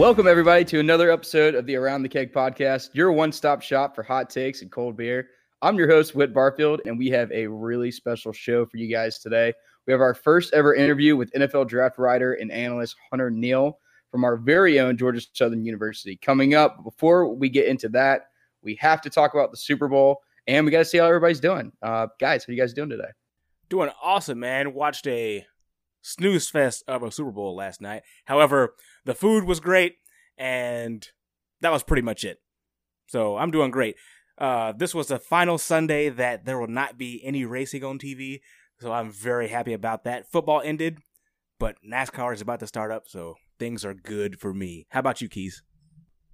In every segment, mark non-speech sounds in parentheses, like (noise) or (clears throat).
Welcome, everybody, to another episode of the Around the Keg podcast, your one stop shop for hot takes and cold beer. I'm your host, Whit Barfield, and we have a really special show for you guys today. We have our first ever interview with NFL draft writer and analyst Hunter Neel from our very own Georgia Southern University. Coming up, before we get into that, we have to talk about the Super Bowl and we got to see how everybody's doing. Uh, guys, how you guys doing today? Doing awesome, man. Watched a snooze fest of a Super Bowl last night. However, the food was great, and that was pretty much it. So I'm doing great. Uh, this was the final Sunday that there will not be any racing on TV, so I'm very happy about that. Football ended, but NASCAR is about to start up, so things are good for me. How about you, Keys?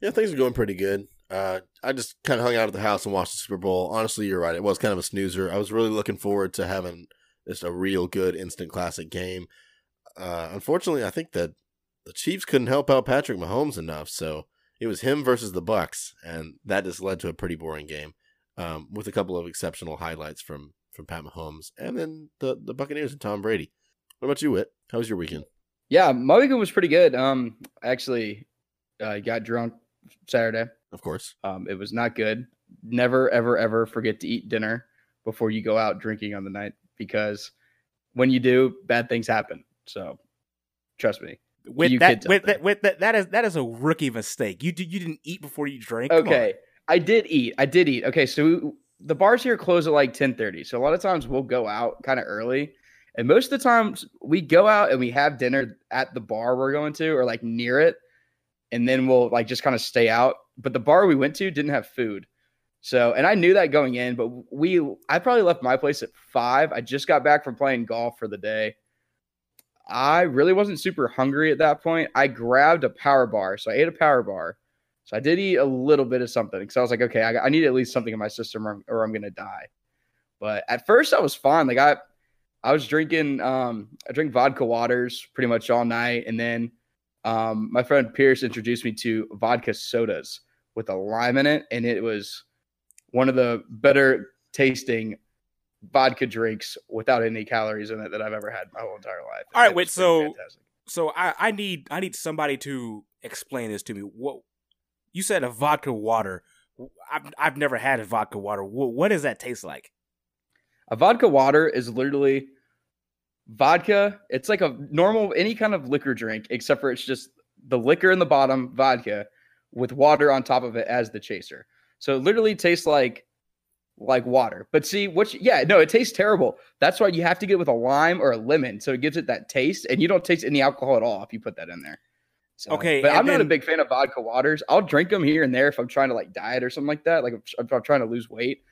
Yeah, things are going pretty good. Uh, I just kind of hung out at the house and watched the Super Bowl. Honestly, you're right. It was kind of a snoozer. I was really looking forward to having just a real good instant classic game. Uh, unfortunately, I think that the Chiefs couldn't help out Patrick Mahomes enough, so it was him versus the Bucks, and that just led to a pretty boring game, um, with a couple of exceptional highlights from from Pat Mahomes, and then the the Buccaneers and Tom Brady. What about you, Whit? How was your weekend? Yeah, my weekend was pretty good. Um, actually, uh, got drunk Saturday. Of course. Um, it was not good. Never, ever, ever forget to eat dinner before you go out drinking on the night because when you do, bad things happen. So, trust me. With that, with that, with that, that is that is a rookie mistake. You did, you didn't eat before you drank. Okay, I did eat. I did eat. Okay, so we, the bars here close at like ten thirty. So a lot of times we'll go out kind of early, and most of the times we go out and we have dinner at the bar we're going to or like near it, and then we'll like just kind of stay out. But the bar we went to didn't have food. So, and I knew that going in, but we, I probably left my place at five. I just got back from playing golf for the day. I really wasn't super hungry at that point. I grabbed a power bar. So I ate a power bar. So I did eat a little bit of something because I was like, okay, I, I need at least something in my system or, or I'm to die. But at first I was fine. Like I, I was drinking, um, I drink vodka waters pretty much all night. And then um, my friend Pierce introduced me to vodka sodas with a lime in it. And it was one of the better tasting vodka drinks without any calories in it that I've ever had my whole entire life. All right, wait, so- fantastic. So I, I need I need somebody to explain this to me. What you said a vodka water. I've I've never had a vodka water. What, what does that taste like? A vodka water is literally vodka. It's like a normal any kind of liquor drink, except for it's just the liquor in the bottom, vodka, with water on top of it as the chaser. So it literally tastes like like water. But see, what? you- yeah, no, it tastes terrible. That's why you have to get it with a lime or a lemon, so it gives it that taste, and you don't taste any alcohol at all if you put that in there. So, Okay, but I'm not a big fan of vodka waters. I'll drink them here and there if I'm trying to like diet or something like that, like if, if I'm trying to lose weight.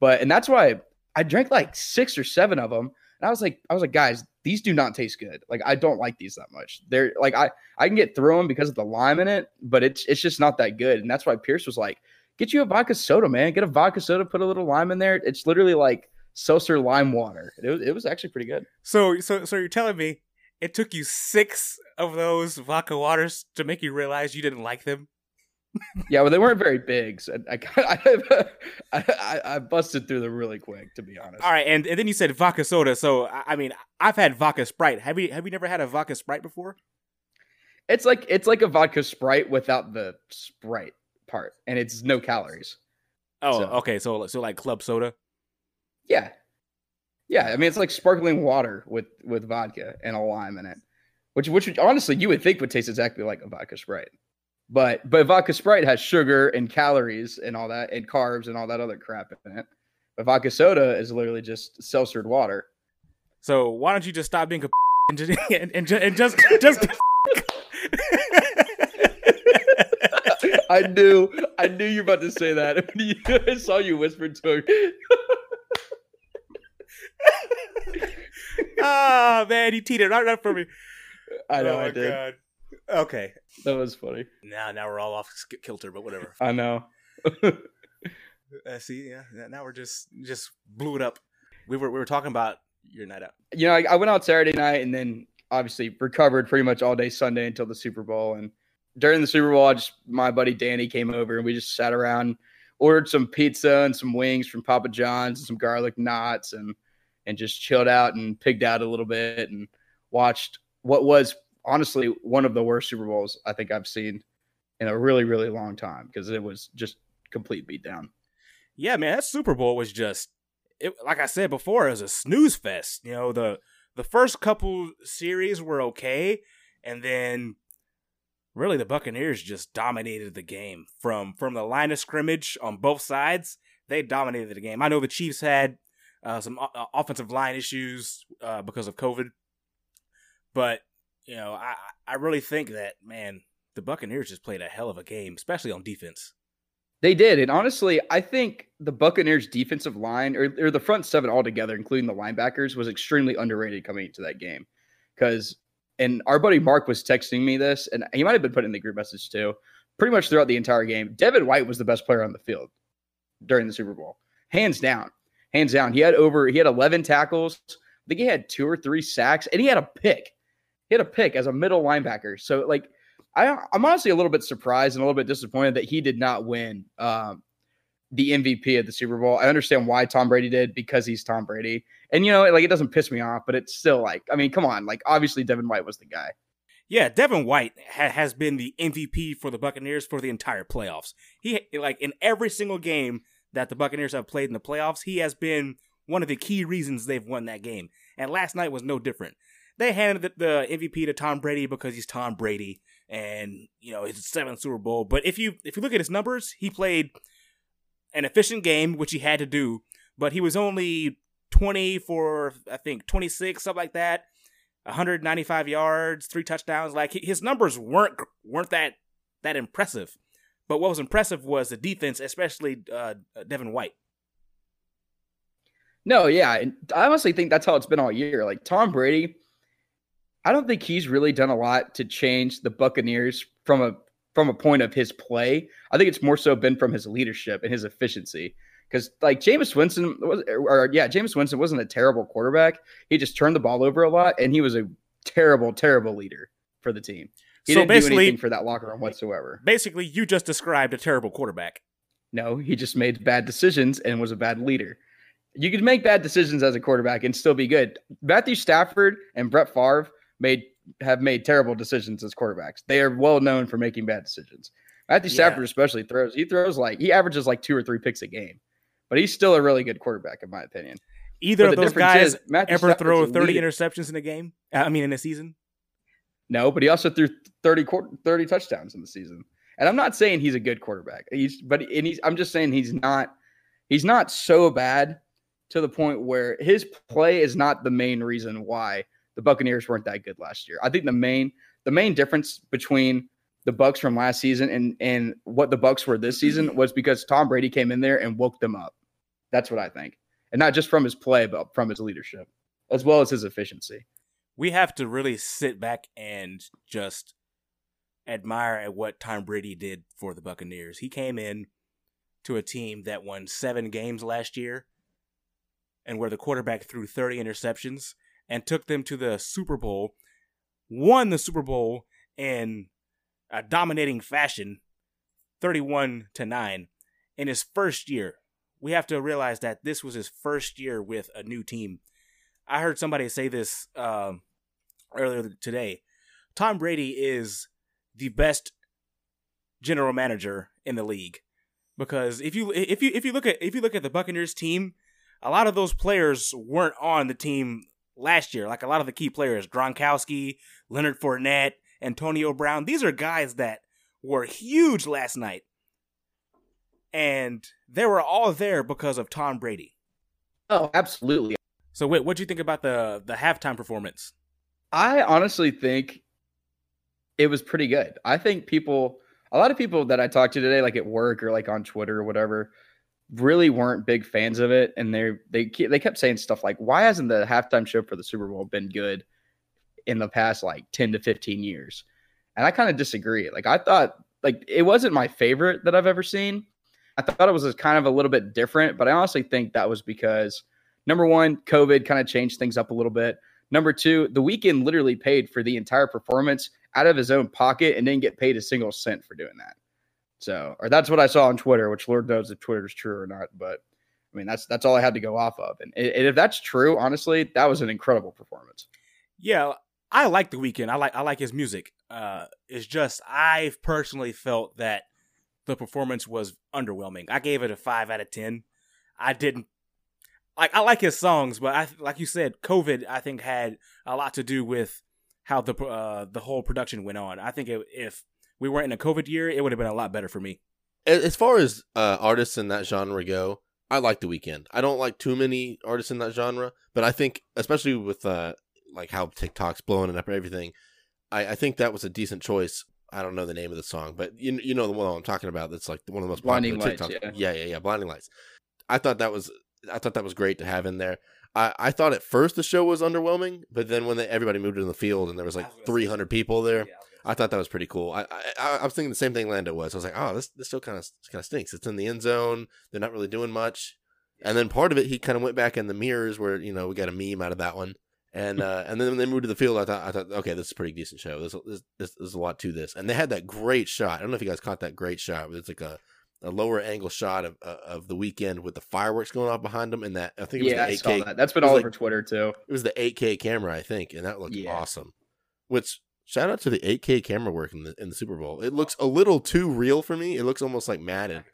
But and that's why I drank like six or seven of them, and I was like, I was like, guys, these do not taste good. Like I don't like these that much. They're like I I can get through them because of the lime in it, but it's it's just not that good. And that's why Pierce was like, get you a vodka soda, man. Get a vodka soda, put a little lime in there. It's literally like seltzer lime water. It was, it was actually pretty good. So so so you're telling me it took you six of those vodka waters to make you realize you didn't like them? (laughs) Yeah, well, they weren't very big, so I (laughs) I, I, I, busted through them really quick, to be honest. All right, and, and then you said vodka soda. So I, I mean, I've had vodka Sprite. Have you have you never had a vodka Sprite before? It's like it's like a vodka Sprite without the Sprite part, and it's no calories. Oh, So- okay. So so like club soda. Yeah, yeah. I mean, it's like sparkling water with with vodka and a lime in it, which which honestly you would think would taste exactly like a vodka Sprite, but but vodka Sprite has sugar and calories and all that and carbs and all that other crap in it. But vodka soda is literally just seltzered water. So why don't you just stop being a (laughs) and and, and just just I knew, I knew you were about to say that. (laughs) I saw you whisper to her. (laughs) Ah man, you teed it right up for me. I know oh, I did. God. Okay. That was funny. Now now we're all off kilter, but whatever. I know. (laughs) Uh, see, yeah. Now we're just just blew it up. We were we were talking about your night out. you know, I, I went out Saturday night and then obviously recovered pretty much all day Sunday until the Super Bowl. And during the Super Bowl, I just my buddy Danny came over and we just sat around, ordered some pizza and some wings from Papa John's and some garlic knots and and just chilled out and pigged out a little bit and watched what was honestly one of the worst Super Bowls I think I've seen in a really, really long time because it was just complete beatdown. Yeah, man, that Super Bowl was just it, like I said before, it was a snooze fest. You know, the the first couple series were okay, and then really the Buccaneers just dominated the game from from the line of scrimmage on both sides. They dominated the game. I know the Chiefs had uh, some o- offensive line issues uh, because of COVID, but you know, I I really think that man, the Buccaneers just played a hell of a game, especially on defense. They did. And honestly, I think the Buccaneers defensive line or, or the front seven altogether, including the linebackers, was extremely underrated coming into that game. Because and our buddy Mark was texting me this, and he might have been putting in the group message too. Pretty much throughout the entire game, Devin White was the best player on the field during the Super Bowl, hands down, hands down. He had over, he had 11 tackles. I think he had two or three sacks, and he had a pick. He had a pick as a middle linebacker. So like, I, I'm honestly a little bit surprised and a little bit disappointed that he did not win um, the MVP at the Super Bowl. I understand why Tom Brady did because he's Tom Brady. And you know, like it doesn't piss me off, but it's still like, I mean, come on, like obviously Devin White was the guy. Yeah, Devin White ha- has been the MVP for the Buccaneers for the entire playoffs. He like in every single game that the Buccaneers have played in the playoffs, he has been one of the key reasons they've won that game. And last night was no different. They handed the MVP to Tom Brady because he's Tom Brady and you know his seventh Super Bowl. But if you if you look at his numbers, he played an efficient game, which he had to do, but he was only 20 for I think 26, something like that. 195 yards, three touchdowns. Like his numbers weren't weren't that that impressive. But what was impressive was the defense, especially uh, Devin White. No, yeah, and I honestly think that's how it's been all year. Like Tom Brady, I don't think he's really done a lot to change the Buccaneers from a from a point of his play. I think it's more so been from his leadership and his efficiency. Because like Jameis Winston was, or yeah, Jameis Winston wasn't a terrible quarterback. He just turned the ball over a lot, and he was a terrible, terrible leader for the team. He So didn't do basically- anything for that locker room whatsoever. Basically, you just described a terrible quarterback. No, he just made bad decisions and was a bad leader. You could make bad decisions as a quarterback and still be good. Matthew Stafford and Brett Favre made have made terrible decisions as quarterbacks. They are well known for making bad decisions. Matthew Yeah. Stafford especially throws he throws like he averages like two or three picks a game, but he's still a really good quarterback in my opinion. Either But of those guys ever Stafford's throw 30 leader. interceptions in a game? I mean, in a season? No, but he also threw 30, 30 touchdowns in the season. And I'm not saying he's a good quarterback. He's but and he's I'm just saying he's not he's not so bad to the point where his play is not the main reason why the Buccaneers weren't that good last year. I think the main the main difference between the Bucks from last season and and what the Bucks were this season (clears throat) was because Tom Brady came in there and woke them up. That's what I think. And not just from his play, but from his leadership, as well as his efficiency. We have to really sit back and just admire at what Tom Brady did for the Buccaneers. He came in to a team that won seven games last year and where the quarterback threw 30 interceptions and took them to the Super Bowl, won the Super Bowl in a dominating fashion, 31 to 9 in his first year. We have to realize that this was his first year with a new team. I heard somebody say this um, earlier today. Tom Brady is the best general manager in the league because if you if you if you look at if you look at the Buccaneers team, a lot of those players weren't on the team last year. Like a lot of the key players, Gronkowski, Leonard Fournette, Antonio Brown. These are guys that were huge last night, and they were all there because of Tom Brady. Oh, absolutely. So, wait, what do you think about the the halftime performance? I honestly think it was pretty good. I think people, a lot of people that I talked to today, like at work or like on Twitter or whatever, really weren't big fans of it, and they they they kept saying stuff like, "Why hasn't the halftime show for the Super Bowl been good in the past like ten to fifteen years?" And I kind of disagree. Like I thought, like it wasn't my favorite that I've ever seen. I thought it was kind of a little bit different, but I honestly think that was because number one, COVID kind of changed things up a little bit. Number two, the Weeknd literally paid for the entire performance out of his own pocket and didn't get paid a single cent for doing that. So, or that's what I saw on Twitter, which Lord knows if Twitter's true or not. But I mean, that's that's all I had to go off of. And, and if that's true, honestly, that was an incredible performance. Yeah, I like the Weeknd. I like I like his music. Uh, it's just I've personally felt that the performance was underwhelming. I gave it a five out of ten. I didn't like I like his songs, but I like you said, COVID I think had a lot to do with how the uh, the whole production went on. I think it, if we weren't in a COVID year, it would have been a lot better for me. As far as uh, artists in that genre go, I like The Weeknd. I don't like too many artists in that genre, but I think, especially with uh, like how TikTok's blowing it up and everything, I, I think that was a decent choice. I don't know the name of the song, but you you know the one I'm talking about. That's like one of the most Blinding popular Lights, TikTok. yeah. yeah, yeah, yeah. Blinding Lights. I thought that was I thought that was great to have in there. I, I thought at first the show was underwhelming, but then when they, everybody moved in the field and there was like I was gonna say 300 people there, Yeah, I thought that was pretty cool. I, I I was thinking the same thing Lando was. I was like, oh, this this still kind of kind of stinks. It's in the end zone. They're not really doing much. And then part of it, he kind of went back in the mirrors where you know we got a meme out of that one. And (laughs) uh, and then when they moved to the field, I thought I thought okay, this is a pretty decent show. There's there's, a lot to this. And they had that great shot. I don't know if you guys caught that great shot. But it's like a a lower angle shot of uh, of the Weeknd with the fireworks going off behind them. And that I think it was Yeah, the saw 8K. that. That's been all like- over Twitter too. It was the 8K camera, I think, and that looked Yeah. awesome. Which shout out to the 8K camera work in the in the Super Bowl. It looks a little too real for me. It looks almost like Madden,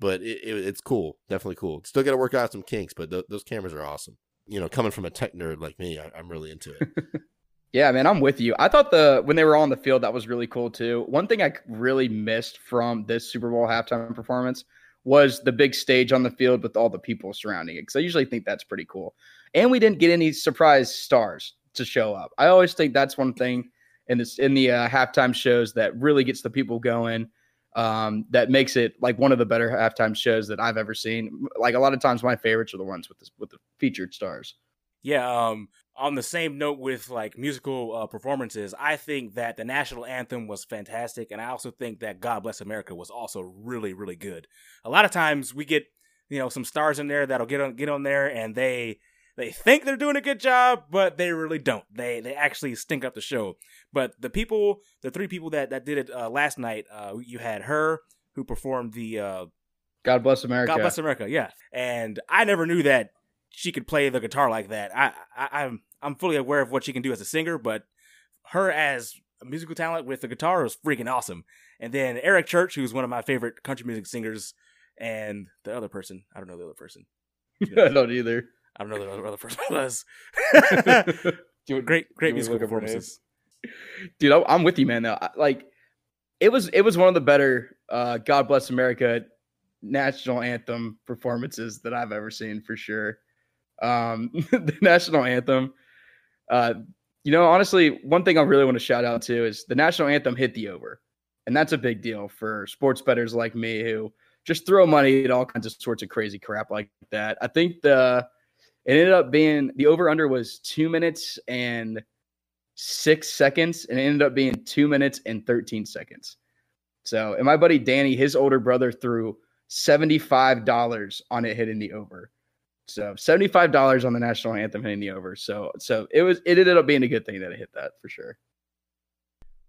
but it, it it's cool, definitely cool. Still got to work out some kinks, but th- those cameras are awesome. You know, coming from a tech nerd like me, I, I'm really into it. (laughs) Yeah, man, I'm with you. I thought the when they were on the field that was really cool too. One thing I really missed from this Super Bowl halftime performance was the big stage on the field with all the people surrounding it. Because I usually think that's pretty cool. And we didn't get any surprise stars to show up. I always think that's one thing in this in the uh, halftime shows that really gets the people going. Um, that makes it like one of the better halftime shows that I've ever seen. Like a lot of times, my favorites are the ones with the, with the featured stars. Yeah, um, on the same note with like musical uh, performances, I think that the national anthem was fantastic, and I also think that God Bless America was also really, really good. A lot of times we get, you know, some stars in there that'll get on get on there, and they they think they're doing a good job, but they really don't. They they actually stink up the show. But the people, the three people that that did it uh, last night, uh, you had her who performed the uh, God bless America. God bless America. Yeah, and I never knew that she could play the guitar like that. I, I I'm I'm fully aware of what she can do as a singer, but her as a musical talent with the guitar was freaking awesome. And then Eric Church, who's one of my favorite country music singers, and the other person, I don't know the other person. (laughs) I don't either. I don't know the other, other person was. (laughs) Do it- great, great musical look up her performances. dude i'm with you man though like it was it was one of the better uh god bless america national anthem performances that i've ever seen for sure um (laughs) the national anthem uh you know honestly one thing i really want to shout out to is the national anthem hit the over and that's a big deal for sports bettors like me who just throw money at all kinds of sorts of crazy crap like that i think the it ended up being the over under was two minutes and six seconds and it ended up being two minutes and 13 seconds. So, and my buddy Danny, his older brother, threw $75 on it hitting the over. So $75 on the national anthem hitting the over. So, so it was, it ended up being a good thing that it hit that for sure.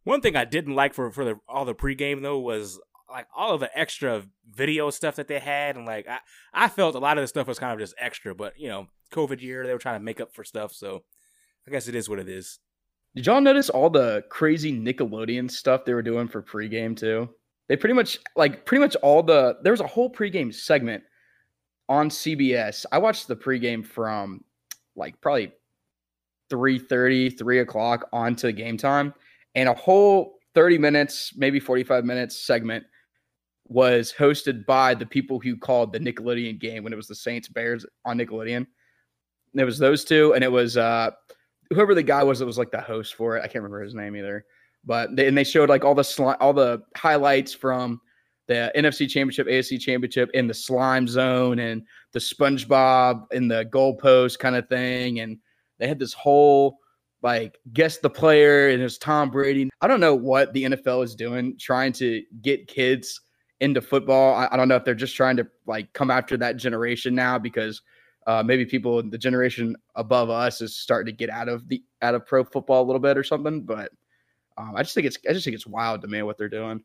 One thing I didn't like for for the, all the pregame though was like all of the extra video stuff that they had, and like I I felt a lot of the stuff was kind of just extra, but you know, COVID year they were trying to make up for stuff, so I guess it is what it is. Did y'all notice all the crazy Nickelodeon stuff they were doing for pregame too? They pretty much like pretty much all the there was a whole pregame segment on CBS. I watched the pregame from like probably 3 3 o'clock on to game time, and a whole 30 minutes, maybe 45 minutes segment was hosted by the people who called the Nickelodeon game when it was the Saints Bears on Nickelodeon. And it was those two, and it was uh whoever the guy was that was like the host for it. I can't remember his name either. But they, and they showed like all the sli- all the highlights from the NFC Championship, AFC Championship in the slime zone and the SpongeBob in the goalpost kind of thing. And they had this whole like guess the player and it was Tom Brady. I don't know what the NFL is doing trying to get kids into football. I, I don't know if they're just trying to like come after that generation now because uh, maybe people in the generation above us is starting to get out of the out of pro football a little bit or something. But um, I just think it's I just think it's wild to me what they're doing.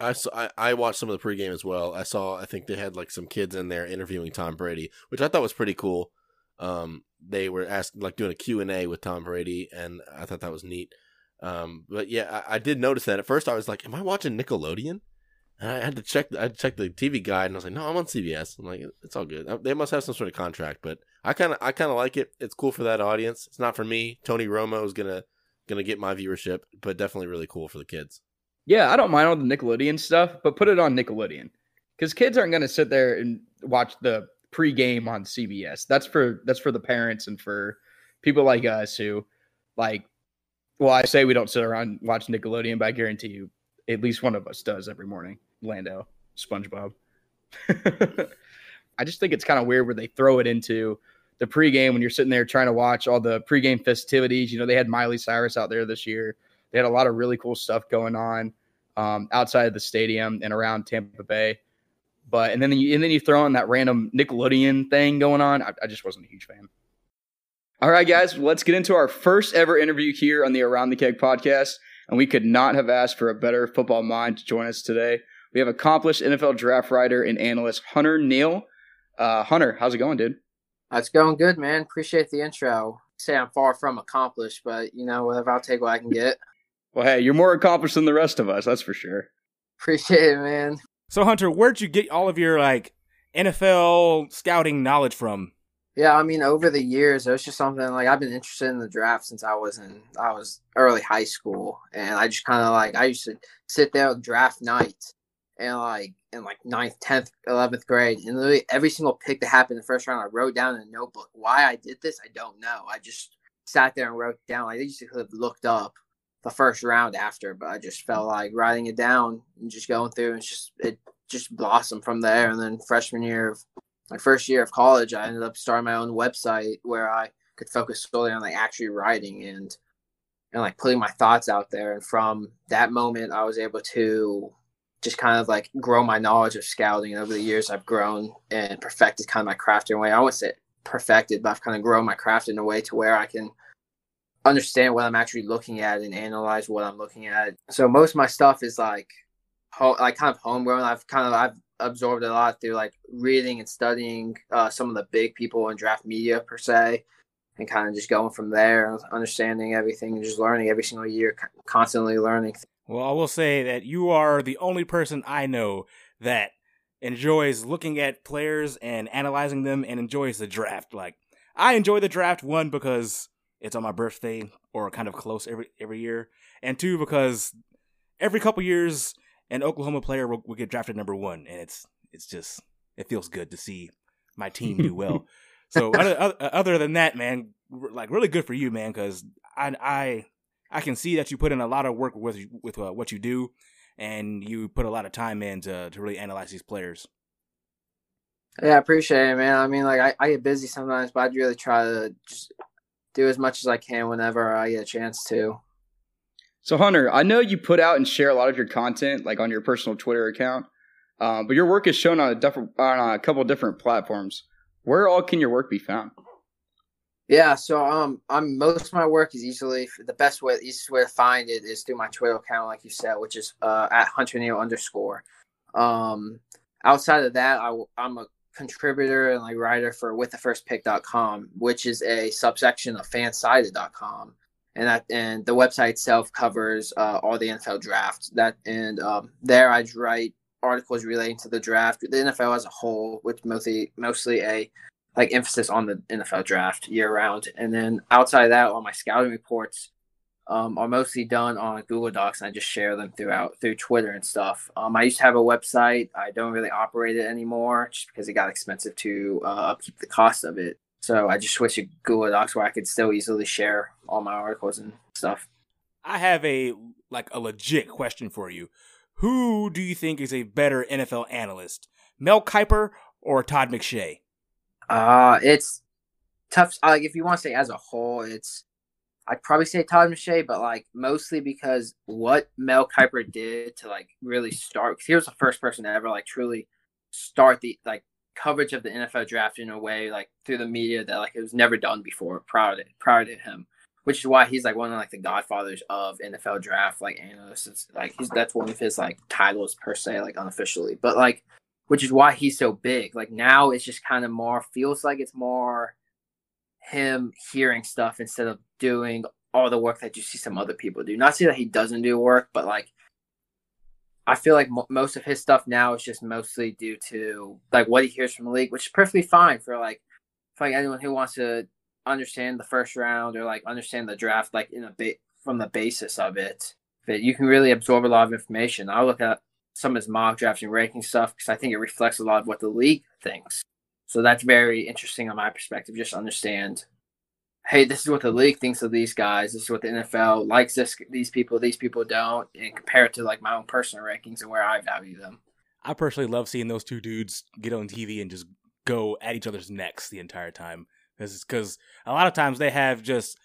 I, saw, I I watched some of the pregame as well. I saw I think they had like some kids in there interviewing Tom Brady, which I thought was pretty cool. Um, they were asking like doing a Q and A with Tom Brady, and I thought that was neat. Um, but yeah, I, I, did notice that at first. I was like, "Am I watching Nickelodeon?" And I had to check. I checked the TV guide, and I was like, "No, I'm on CBS." I'm like, "It's all good." They must have some sort of contract, but I kind of, I kind of like it. It's cool for that audience. It's not for me. Tony Romo is gonna, gonna get my viewership, but definitely really cool for the kids. Yeah, I don't mind all the Nickelodeon stuff, but put it on Nickelodeon because kids aren't gonna sit there and watch the pregame on CBS. That's for that's for the parents and for people like us who like. Well, I say we don't sit around watch Nickelodeon, but I guarantee you, at least one of us does every morning. Lando, SpongeBob. (laughs) I just think it's kind of weird where they throw it into the pregame when you're sitting there trying to watch all the pregame festivities. You know, they had Miley Cyrus out there this year. They had a lot of really cool stuff going on um, outside of the stadium and around Tampa Bay. But and then you and then you throw in that random Nickelodeon thing going on. I, I just wasn't a huge fan. All right, guys, let's get into our first ever interview here on the Around the Keg podcast. And we could not have asked for a better football mind to join us today. We have accomplished NFL draft writer and analyst Hunter Neel. Uh, Hunter, how's it going, dude? It's going good, man. Appreciate the intro. Say I'm far from accomplished, but you know, whatever, I'll take what I can get. (laughs) Well, hey, you're more accomplished than the rest of us, that's for sure. Appreciate it, man. So, Hunter, where'd you get all of your like NFL scouting knowledge from? Yeah, I mean, over the years, it was just something like I've been interested in the draft since I was in I was early high school, and I just kind of like I used to sit there with draft night, and like in like ninth, tenth, eleventh grade, and literally every single pick that happened in the first round, I wrote down in a notebook. Why I did this, I don't know. I just sat there and wrote down. Like, I used to have looked up the first round after, but I just felt like writing it down and just going through. And just it just blossomed from there. And then freshman year of my first year of college, I ended up starting my own website where I could focus solely on like actually writing and and like putting my thoughts out there. And from that moment, I was able to just kind of like grow my knowledge of scouting. And over the years, I've grown and perfected kind of my craft in a way. I wouldn't say perfected, but I've kind of grown my craft in a way to where I can understand what I'm actually looking at and analyze what I'm looking at. So most of my stuff is like, ho- like kind of homegrown. I've kind of I've absorbed a lot through like reading and studying uh, some of the big people in draft media per se, and kind of just going from there, understanding everything and just learning every single year, constantly learning. Well, I will say that you are the only person I know that enjoys looking at players and analyzing them and enjoys the draft. Like I enjoy the draft one because it's on my birthday or kind of close every every year, and two because every couple years an Oklahoma player will, will get drafted number one, and it's it's just it feels good to see my team do (laughs) well. so other, other than that, man, like really good for you, man, because I I I can see that you put in a lot of work with with uh, what you do, and you put a lot of time in to to really analyze these players. Yeah, I appreciate it, man. I mean, like I, I get busy sometimes, but I'd really try to just do as much as I can whenever I get a chance to. So, Hunter, I know you put out and share a lot of your content, like on your personal Twitter account, um, but your work is shown on a, different, on a couple different platforms. Where all can your work be found? Yeah, so um, I'm most of my work is easily the best way, easiest way to find it is through my Twitter account, like you said, which is uh, at Hunter Neel underscore. Um, outside of that, I, I'm a contributor and like writer for withthefirstpick.com, which is a subsection of fansided.com. And that and the website itself covers uh, all the NFL drafts. That and um, there I write articles relating to the draft, the NFL as a whole, which mostly mostly a like emphasis on the NFL draft year round. And then outside of that, all my scouting reports um, are mostly done on Google Docs, and I just share them throughout through Twitter and stuff. Um, I used to have a website. I don't really operate it anymore, just because it got expensive to uh, upkeep the cost of it. So I just switched to Google Docs, where I could still easily share all my articles and stuff. I have a like a legit question for you. Who do you think is a better NFL analyst, Mel Kiper or Todd McShay? Uh, it's tough. Like if you want to say as a whole, it's I'd probably say Todd McShay, but like mostly because what Mel Kiper did to like really start. He was the first person to ever like truly start the like coverage of the NFL draft in a way like through the media that like it was never done before prior to prior to him. Which is why he's like one of like the godfathers of NFL draft like analysts. It's like he's that's one of his like titles per se, like unofficially. But like which is why he's so big. Like now it's just kind of more feels like it's more him hearing stuff instead of doing all the work that you see some other people do. Not say that he doesn't do work, but like I feel like mo- most of his stuff now is just mostly due to like what he hears from the league, which is perfectly fine for like for like anyone who wants to understand the first round or like understand the draft like in a bit from the basis of it. That you can really absorb a lot of information. I'll look at some of his mock drafts and ranking stuff because I think it reflects a lot of what the league thinks. So that's very interesting on my perspective. Just understand hey, this is what the league thinks of these guys. This is what the NFL likes. This these people, these people don't, and compare it to like my own personal rankings and where I value them. I personally love seeing those two dudes get on TV and just go at each other's necks the entire time. Because a lot of times they have just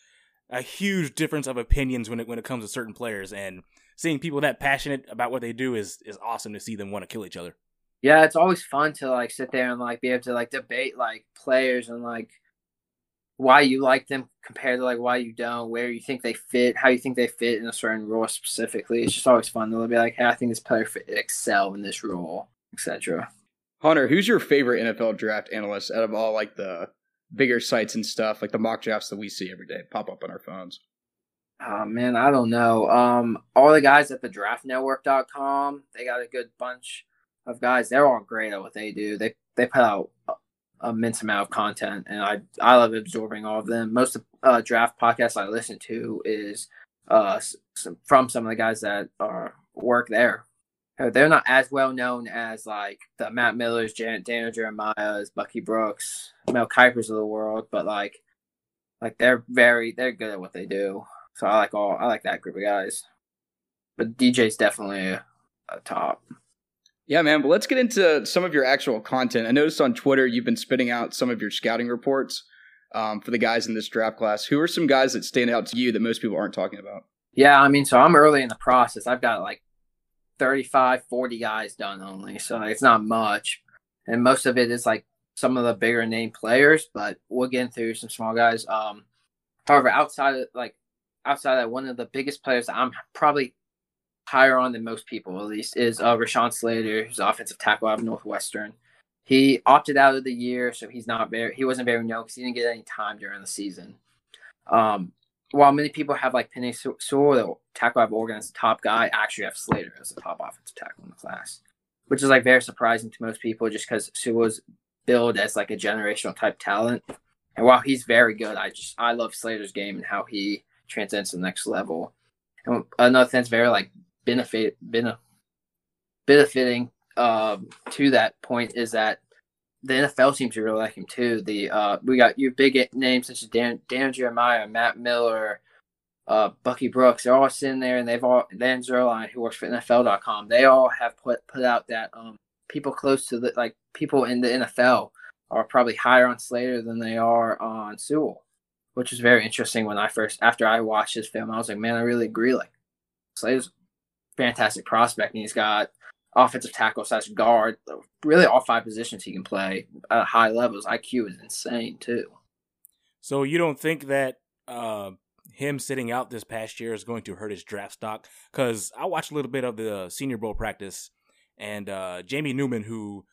a huge difference of opinions when it when it comes to certain players, and seeing people that passionate about what they do is is awesome to see them want to kill each other. Yeah, it's always fun to like sit there and like be able to like debate like players and like why you like them compared to like why you don't, where you think they fit, how you think they fit in a certain role specifically. It's just always fun to be like, hey, I think this player fit excel in this role, etc. Hunter, who's your favorite NFL draft analyst out of all like the bigger sites and stuff, like the mock drafts that we see every day pop up on our phones? Oh man, I don't know. Um, all the guys at the draftnetwork.com, they got a good bunch of guys. They're all great at what they do. They they put out immense amount of content, and I I love absorbing all of them. Most of uh, draft podcasts I listen to is uh some, from some of the guys that are work there. Uh, they're not as well known as like the Matt Millers, Jan- Daniel Jeremiah's, Bucky Brooks, Mel Kipers of the world, but like like they're very they're good at what they do. So I like all I like that group of guys. But DJ's definitely a, a top. Yeah, man. But let's get into some of your actual content. I noticed on Twitter you've been spitting out some of your scouting reports um, for the guys in this draft class. Who are some guys that stand out to you that most people aren't talking about? Yeah, I mean, so I'm early in the process. I've got like 35, 40 guys done only. So it's not much. And most of it is like some of the bigger name players, but we'll get through some small guys. Um, however, outside of like outside of one of the biggest players I'm probably higher on than most people, at least, is uh, Rashawn Slater, who's offensive tackle out of Northwestern. He opted out of the year, so he's not very. He wasn't very known because he didn't get any time during the season. Um, while many people have like Penei Sewell, the tackle out of Oregon, as the top guy, I actually have Slater as the top offensive tackle in the class, which is like very surprising to most people, just because Sewell's billed as like a generational type talent. And while he's very good, I just I love Slater's game and how he transcends to the next level. And another thing that's very like benefit benefiting um, to that point is that the NFL seems to really like him too. The uh, we got your big names such as Dan, Dan Jeremiah, Matt Miller, uh, Bucky Brooks. They're all sitting there, and they've all Dan Zierlein, who works for NFL.com. They all have put put out that um, people close to the like people in the NFL are probably higher on Slater than they are on Sewell, which is very interesting. When I first after I watched his film, I was like, man, I really agree. Like Slater's fantastic prospect, and he's got offensive tackle slash guard. Really, all five positions he can play at high levels. IQ is insane too. So you don't think that uh, him sitting out this past year is going to hurt his draft stock? Because I watched a little bit of the Senior Bowl practice, and uh, Jamie Newman, who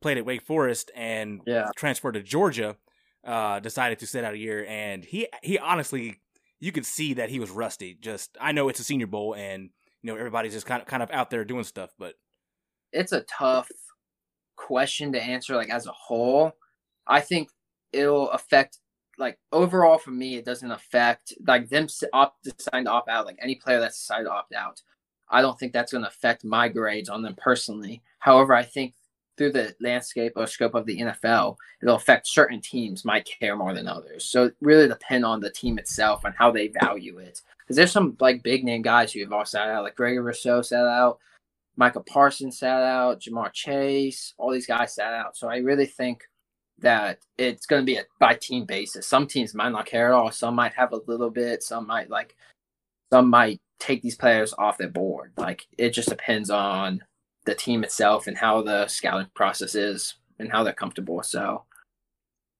played at Wake Forest and yeah. transferred to Georgia, uh, decided to sit out a year, and he he honestly, you could see that he was rusty. Just I know it's a Senior Bowl, and you know everybody's just kind of kind of out there doing stuff but it's a tough question to answer like as a whole. I think it'll affect like overall for me it doesn't affect like them opt deciding to opt out like any player that's decided to opt out. I don't think that's going to affect my grades on them personally. However i think through the landscape or scope of the NFL, it'll affect certain teams might care more than others. So really depend on the team itself and how they value it because there's some like big name guys who have all sat out, like Gregory Rousseau sat out, Michael Parsons sat out, Ja'Marr Chase, all these guys sat out. So I really think that it's going to be a by team basis. Some teams might not care at all. Some might have a little bit. Some might like, some might take these players off their board. Like it just depends on the team itself and how the scouting process is and how they're comfortable. So,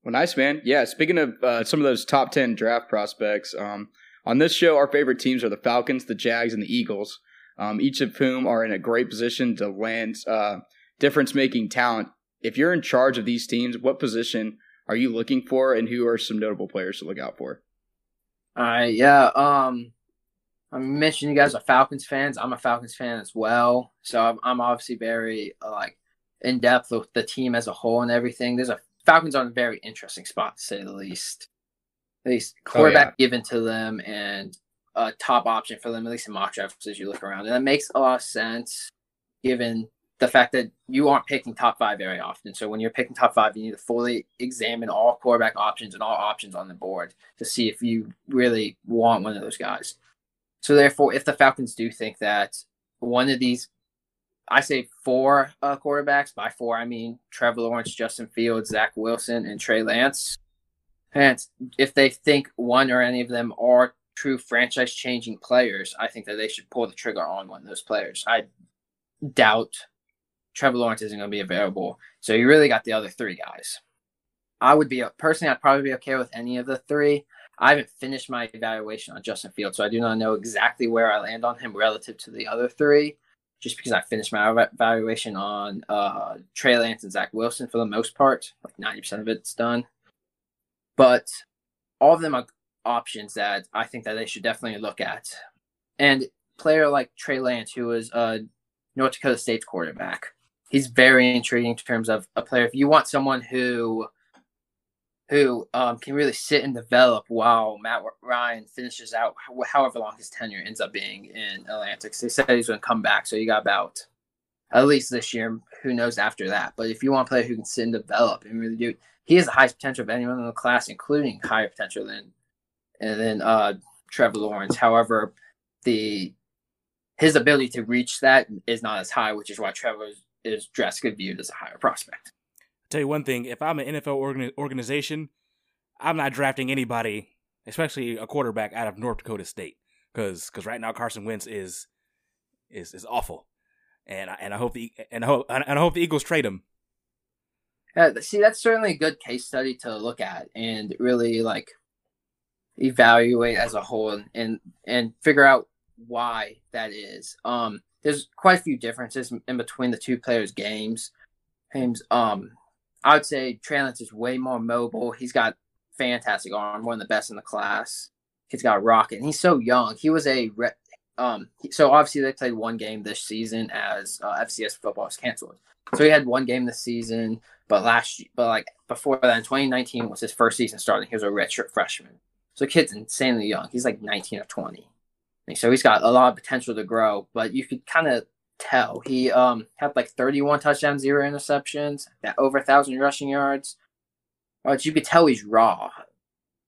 well, nice man. Yeah. Speaking of uh, some of those top ten draft prospects, um, on this show, our favorite teams are the Falcons, the Jags, and the Eagles, um, each of whom are in a great position to land uh, difference making talent. If you're in charge of these teams, what position are you looking for, and who are some notable players to look out for? All right, yeah. Um, I mentioned you guys are Falcons fans. I'm a Falcons fan as well, so I'm, I'm obviously very uh, like in depth with the team as a whole and everything. There's a Falcons are in a very interesting spot to say the least. At least quarterback oh, yeah. given to them and a top option for them, at least in mock drafts as you look around, and that makes a lot of sense given the fact that you aren't picking top five very often. So when you're picking top five, you need to fully examine all quarterback options and all options on the board to see if you really want one of those guys. So therefore, if the Falcons do think that one of these, I say four uh, quarterbacks. By four, I mean Trevor Lawrence, Justin Fields, Zach Wilson, and Trey Lance. And if they think one or any of them are true franchise-changing players, I think that they should pull the trigger on one of those players. I doubt Trevor Lawrence isn't going to be available. So you really got the other three guys. I would be personally, I'd probably be okay with any of the three. I haven't finished my evaluation on Justin Fields, so I do not know exactly where I land on him relative to the other three. Just because I finished my evaluation on uh, Trey Lance and Zach Wilson for the most part, like ninety percent of it's done. But all of them are options that I think that they should definitely look at. And player like Trey Lance, who was a North Dakota State's quarterback, he's very intriguing in terms of a player. If you want someone who who um, can really sit and develop while Matt Ryan finishes out however long his tenure ends up being in Atlanta. They said he's going to come back, so you got about at least this year. Who knows after that? But if you want a player who can sit and develop and really do, he has the highest potential of anyone in the class, including higher potential than and then uh, Trevor Lawrence. However, the his ability to reach that is not as high, which is why Trevor is drastically viewed as a higher prospect. Tell you one thing: if I'm an NFL organization, I'm not drafting anybody, especially a quarterback out of North Dakota State, because because right now Carson Wentz is is is awful, and I, and I hope the and I hope and I hope the Eagles trade him. Yeah, see, that's certainly a good case study to look at and really like evaluate as a whole and and, and figure out why that is. Um, there's quite a few differences in between the two players' games. Games. Um, I would say Trey Lance is way more mobile. He's got fantastic arm, one of the best in the class. He's got rocket, and he's so young. He was a um. So obviously they played one game this season as uh, FCS football was canceled. So he had one game this season, but last, but like before that, in 2019 was his first season starting. He was a redshirt freshman. So kid's insanely young. He's like 19 or 20. And so he's got a lot of potential to grow, but you could kind of tell he um had like 31 touchdowns, zero interceptions, that over a thousand rushing yards. But you could tell he's raw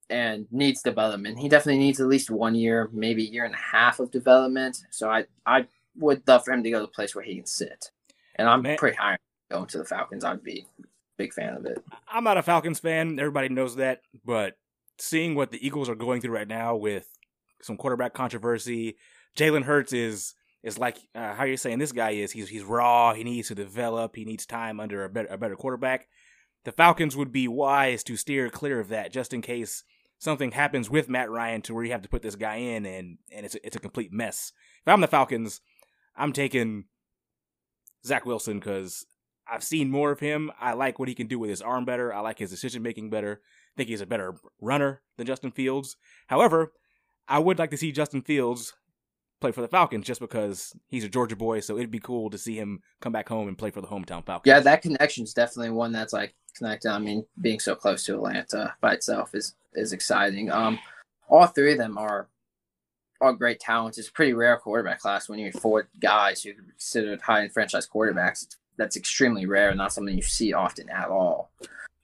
and needs development. He definitely needs at least one year, maybe a year and a half of development. So I I would love for him to go to a place where he can sit. And I'm Man. pretty high going to the Falcons. I'd be a big fan of it. I'm not a Falcons fan. Everybody knows that, but seeing what the Eagles are going through right now with some quarterback controversy, Jalen Hurts is is like uh, how you're saying this guy is. He's he's raw. He needs to develop. He needs time under a better a better quarterback. The Falcons would be wise to steer clear of that, just in case something happens with Matt Ryan to where you have to put this guy in and and it's a, it's a complete mess. If I'm the Falcons, I'm taking Zach Wilson because I've seen more of him. I like what he can do with his arm better. I like his decision making better think he's a better runner than Justin Fields. However, I would like to see Justin Fields play for the Falcons just because he's a Georgia boy, so it'd be cool to see him come back home and play for the hometown Falcons. Yeah, that connection is definitely one that's like connected. I mean, being so close to Atlanta by itself is is exciting. Um, all three of them are all great talents. It's pretty rare quarterback class when you have four guys who are considered high end franchise quarterbacks. That's extremely rare, and not something you see often at all.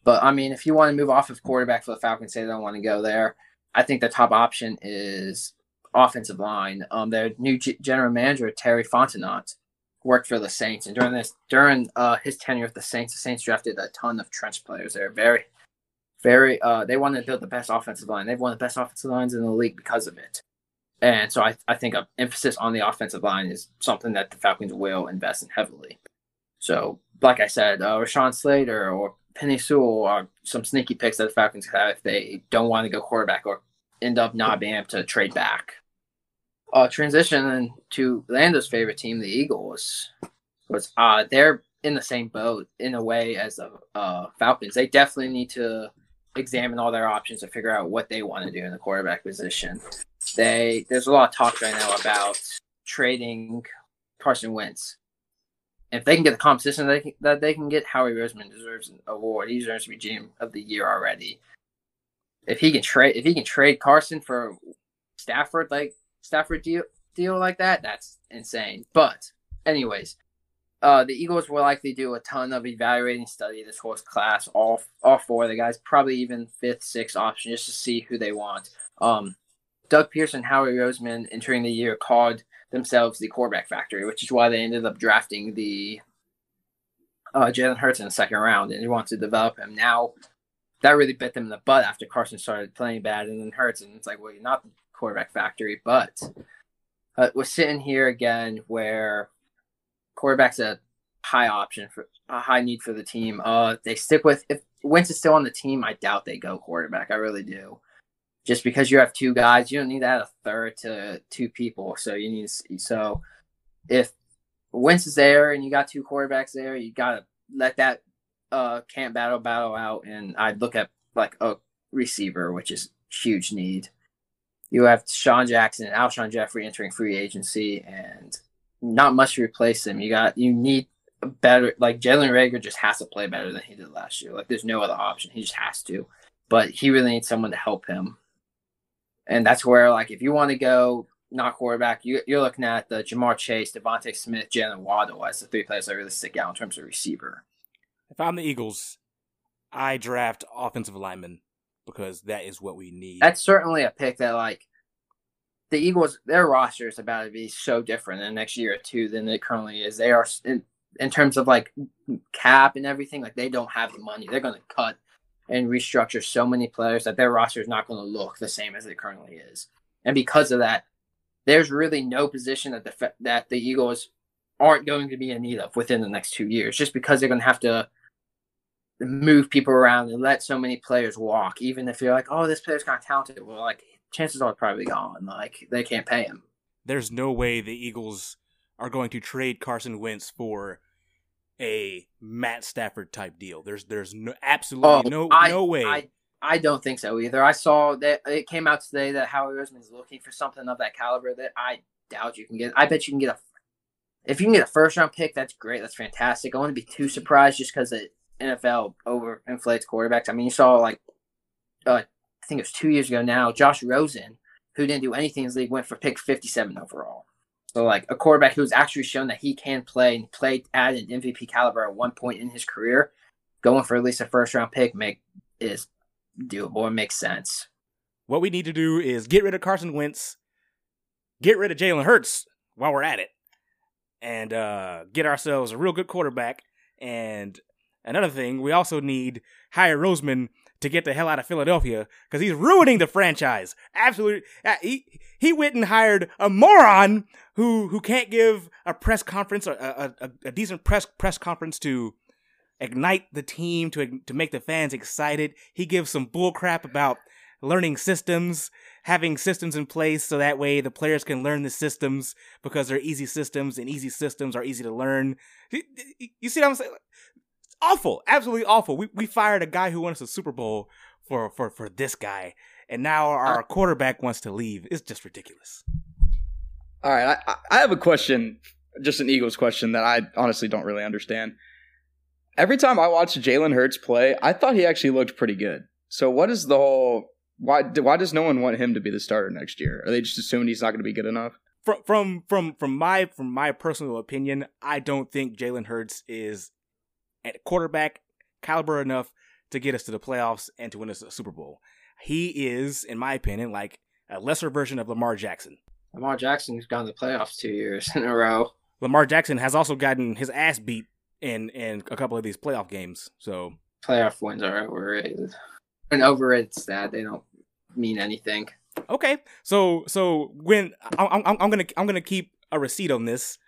But I mean, if you want to move off of quarterback for the Falcons, say they don't want to go there, I think the top option is offensive line. Um, their new G- general manager Terry Fontenot worked for the Saints, and during this during uh, his tenure with the Saints, the Saints drafted a ton of trench players. They're very, very. Uh, they wanted to build the best offensive line. They've won the best offensive lines in the league because of it. And so I, I think an emphasis on the offensive line is something that the Falcons will invest in heavily. So, like I said, uh, Rashawn Slater or Penei Sewell are some sneaky picks that the Falcons have if they don't want to go quarterback or end up not being able to trade back. Uh, transition to Lando's favorite team, the Eagles. Was uh, they're in the same boat in a way as the uh, Falcons. They definitely need to examine all their options to figure out what they want to do in the quarterback position. They there's a lot of talk right now about trading Carson Wentz. If they can get the competition that they can, that they can get, Howie Roseman deserves an award. He deserves to be GM of the year already. If he can trade, if he can trade Carson for Stafford, like Stafford deal deal like that, that's insane. But anyways, uh, the Eagles will likely do a ton of evaluating study this whole class, all all four of the guys, probably even fifth, sixth option, just to see who they want. Um, Doug Pederson, Howie Roseman, entering the year, called themselves the quarterback factory, which is why they ended up drafting the uh, Jalen Hurts in the second round, and they want to develop him. Now, that really bit them in the butt after Carson started playing bad, and then Hurts, and it's like, well, you're not quarterback factory, but uh, we're sitting here again where quarterback's a high option for a high need for the team. Uh, they stick with if Wentz is still on the team. I doubt they go quarterback. I really do. Just because you have two guys, you don't need to add a third to two people. So you need to, so if Wentz is there and you got two quarterbacks there, you gotta let that uh camp battle battle out. And I'd look at like a receiver, which is huge need. You have Sean Jackson and Alshon Jeffery entering free agency, and not much to replace them. You got you need a better like Jalen Reagor just has to play better than he did last year. Like there's no other option. He just has to. But he really needs someone to help him. And that's where like if you want to go not quarterback, you, you're looking at the Ja'Marr Chase, DeVonta Smith, Jaylen Waddle as the three players that really stick out in terms of receiver. If I'm the Eagles, I draft offensive linemen because that is what we need. That's certainly a pick that like the Eagles, their roster is about to be so different in the next year or two than it currently is. They are in, in terms of like cap and everything, like they don't have the money. They're going to cut and restructure so many players that their roster is not going to look the same as it currently is. And because of that, there's really no position that the that the Eagles aren't going to be in need of within the next two years, just because they're going to have to move people around and let so many players walk. Even if you're like, oh, this player's kind of talented, well, like chances are probably gone. Like they can't pay him. There's no way the Eagles are going to trade Carson Wentz for a Matt Stafford type deal. There's there's no absolutely oh, no I, no way. I, I don't think so either. I saw that it came out today that Howie Roseman is looking for something of that caliber that I doubt you can get. I bet you can get a if you can get a first round pick, that's great. That's fantastic. I wouldn't be too surprised just because the NFL over inflates quarterbacks. I mean, you saw like uh, I think it was two years ago now, Josh Rosen, who didn't do anything in the league, went for pick 57 overall. So like a quarterback who's actually shown that he can play and played at an MVP caliber at one point in his career, going for at least a first round pick make is doable and makes sense. What we need to do is get rid of Carson Wentz, get rid of Jalen Hurts while we're at it, and uh, get ourselves a real good quarterback. And another thing, we also need Howie Roseman to get the hell out of Philadelphia because he's ruining the franchise. Absolutely, uh, he he went and hired a moron who who can't give a press conference, a, a, a decent press press conference to ignite the team to to make the fans excited. He gives some bullcrap about learning systems, having systems in place so that way the players can learn the systems because they're easy systems and easy systems are easy to learn. You see what I'm saying? Awful, absolutely awful. We we fired a guy who won us a Super Bowl for for for this guy, and now our uh, quarterback wants to leave. It's just ridiculous. All right, I, I have a question, just an Eagles question that I honestly don't really understand. Every time I watch Jalen Hurts play, I thought he actually looked pretty good. So what is the whole? Why why does no one want him to be the starter next year? Are they just assuming he's not going to be good enough? From from from from my from my personal opinion, I don't think Jalen Hurts is at quarterback caliber enough to get us to the playoffs and to win us a Super Bowl. He is, in my opinion, like a lesser version of Lamar Jackson. Lamar Jackson's gone to the playoffs two years in a row. Lamar Jackson has also gotten his ass beat in in a couple of these playoff games. So playoff wins are overrated. An overrated stat. They don't mean anything. Okay, so so when I'm, I'm, I'm gonna I'm gonna keep a receipt on this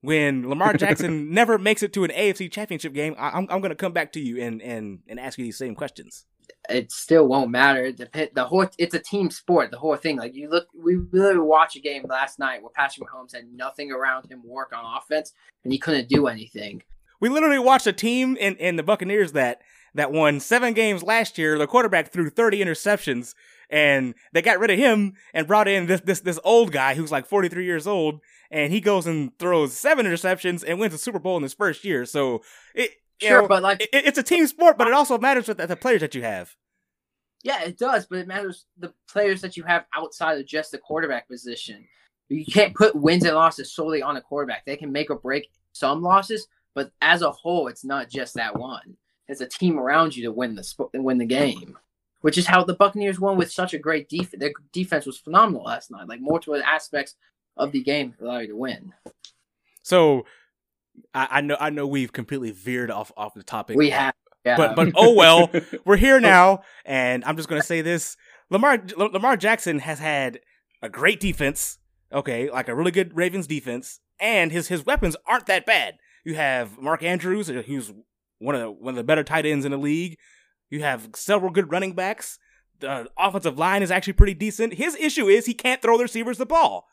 when Lamar Jackson (laughs) never makes it to an AFC championship game, I, am I'm going to come back to you and, and, and ask you these same questions. It still won't matter. The, the whole it's a team sport. The whole thing, like you look, we literally watched a game last night where Patrick Mahomes had nothing around him work on offense, and he couldn't do anything. We literally watched a team in, in the Buccaneers that that won seven games last year. The quarterback threw 30 interceptions and they got rid of him and brought in this, this, this old guy who's like 43 years old and he goes and throws seven interceptions and wins the Super Bowl in his first year. So it, Sure, know, but like it, it's a team sport, but it also matters with the, the players that you have. Yeah, it does, but it matters the players that you have outside of just the quarterback position. You can't put wins and losses solely on a quarterback. They can make or break some losses, but as a whole, it's not just that one. It's a team around you to win the sp- win the game, which is how the Buccaneers won with such a great defense. Their defense was phenomenal last night. Like multiple aspects of the game allow you to win. So I, I know I know we've completely veered off off the topic. We have, yeah. but but oh well, (laughs) we're here now, and I'm just gonna say this: Lamar Lamar Jackson has had a great defense. Okay, like a really good Ravens defense, and his his weapons aren't that bad. You have Mark Andrews, uh, who's one of the one of the better tight ends in the league. You have several good running backs. The offensive line is actually pretty decent. His issue is he can't throw the receivers the ball.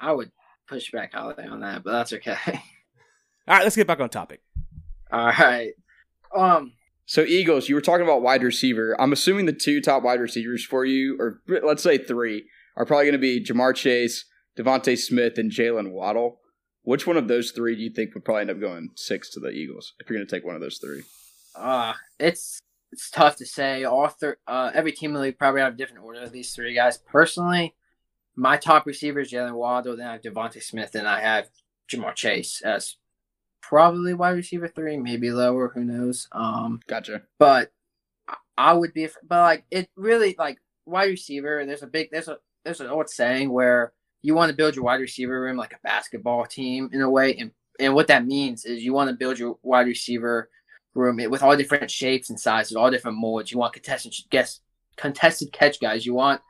I would push back Holiday on that, but that's okay. (laughs) All right, let's get back on topic. All right. Um. So Eagles, you were talking about wide receiver. I'm assuming the two top wide receivers for you, or let's say three, are probably going to be Ja'Marr Chase, DeVonta Smith, and Jaylen Waddle. Which one of those three do you think would probably end up going six to the Eagles if you're going to take one of those three? Uh, it's it's tough to say. All thir- uh, every team in the league probably have a different order of these three guys. Personally, my top receivers Jaylen Waddle, then I have DeVonta Smith, and I have Ja'Marr Chase as probably wide receiver three, maybe lower. Who knows? Um, gotcha. But I would be, but like it really like wide receiver. There's a big there's a there's an old saying where you want to build your wide receiver room like a basketball team in a way, and and what that means is you want to build your wide receiver room with all different shapes and sizes, all different molds. You want contested guess contested catch guys. You want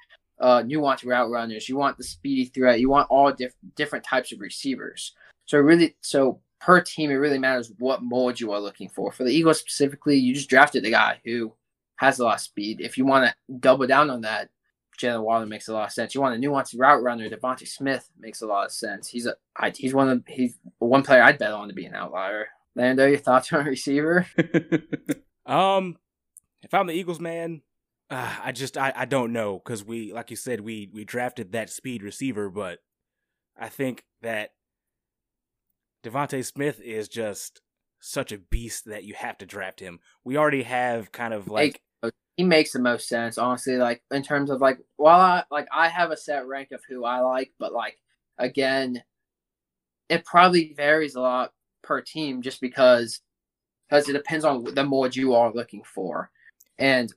uh, nuanced route runners. You want the speedy threat. You want all diff- different types of receivers. So really, so per team, it really matters what mold you are looking for. For the Eagles specifically, you just drafted the guy who has a lot of speed. If you want to double down on that, Jaylen Waddle makes a lot of sense. You want a nuanced route runner, DeVonta Smith makes a lot of sense. He's a I, he's one of he's one player I'd bet on to be an outlier. Lando, your thoughts on (laughs) receiver? (laughs) um, if I'm the Eagles, man, uh, I just I, I don't know because we like you said we we drafted that speed receiver, but I think that DeVonta Smith is just such a beast that you have to draft him. We already have kind of like he makes the most sense, honestly. Like in terms of like, while I like I have a set rank of who I like, but like again, it probably varies a lot per team just because because it depends on the mold you are looking for. And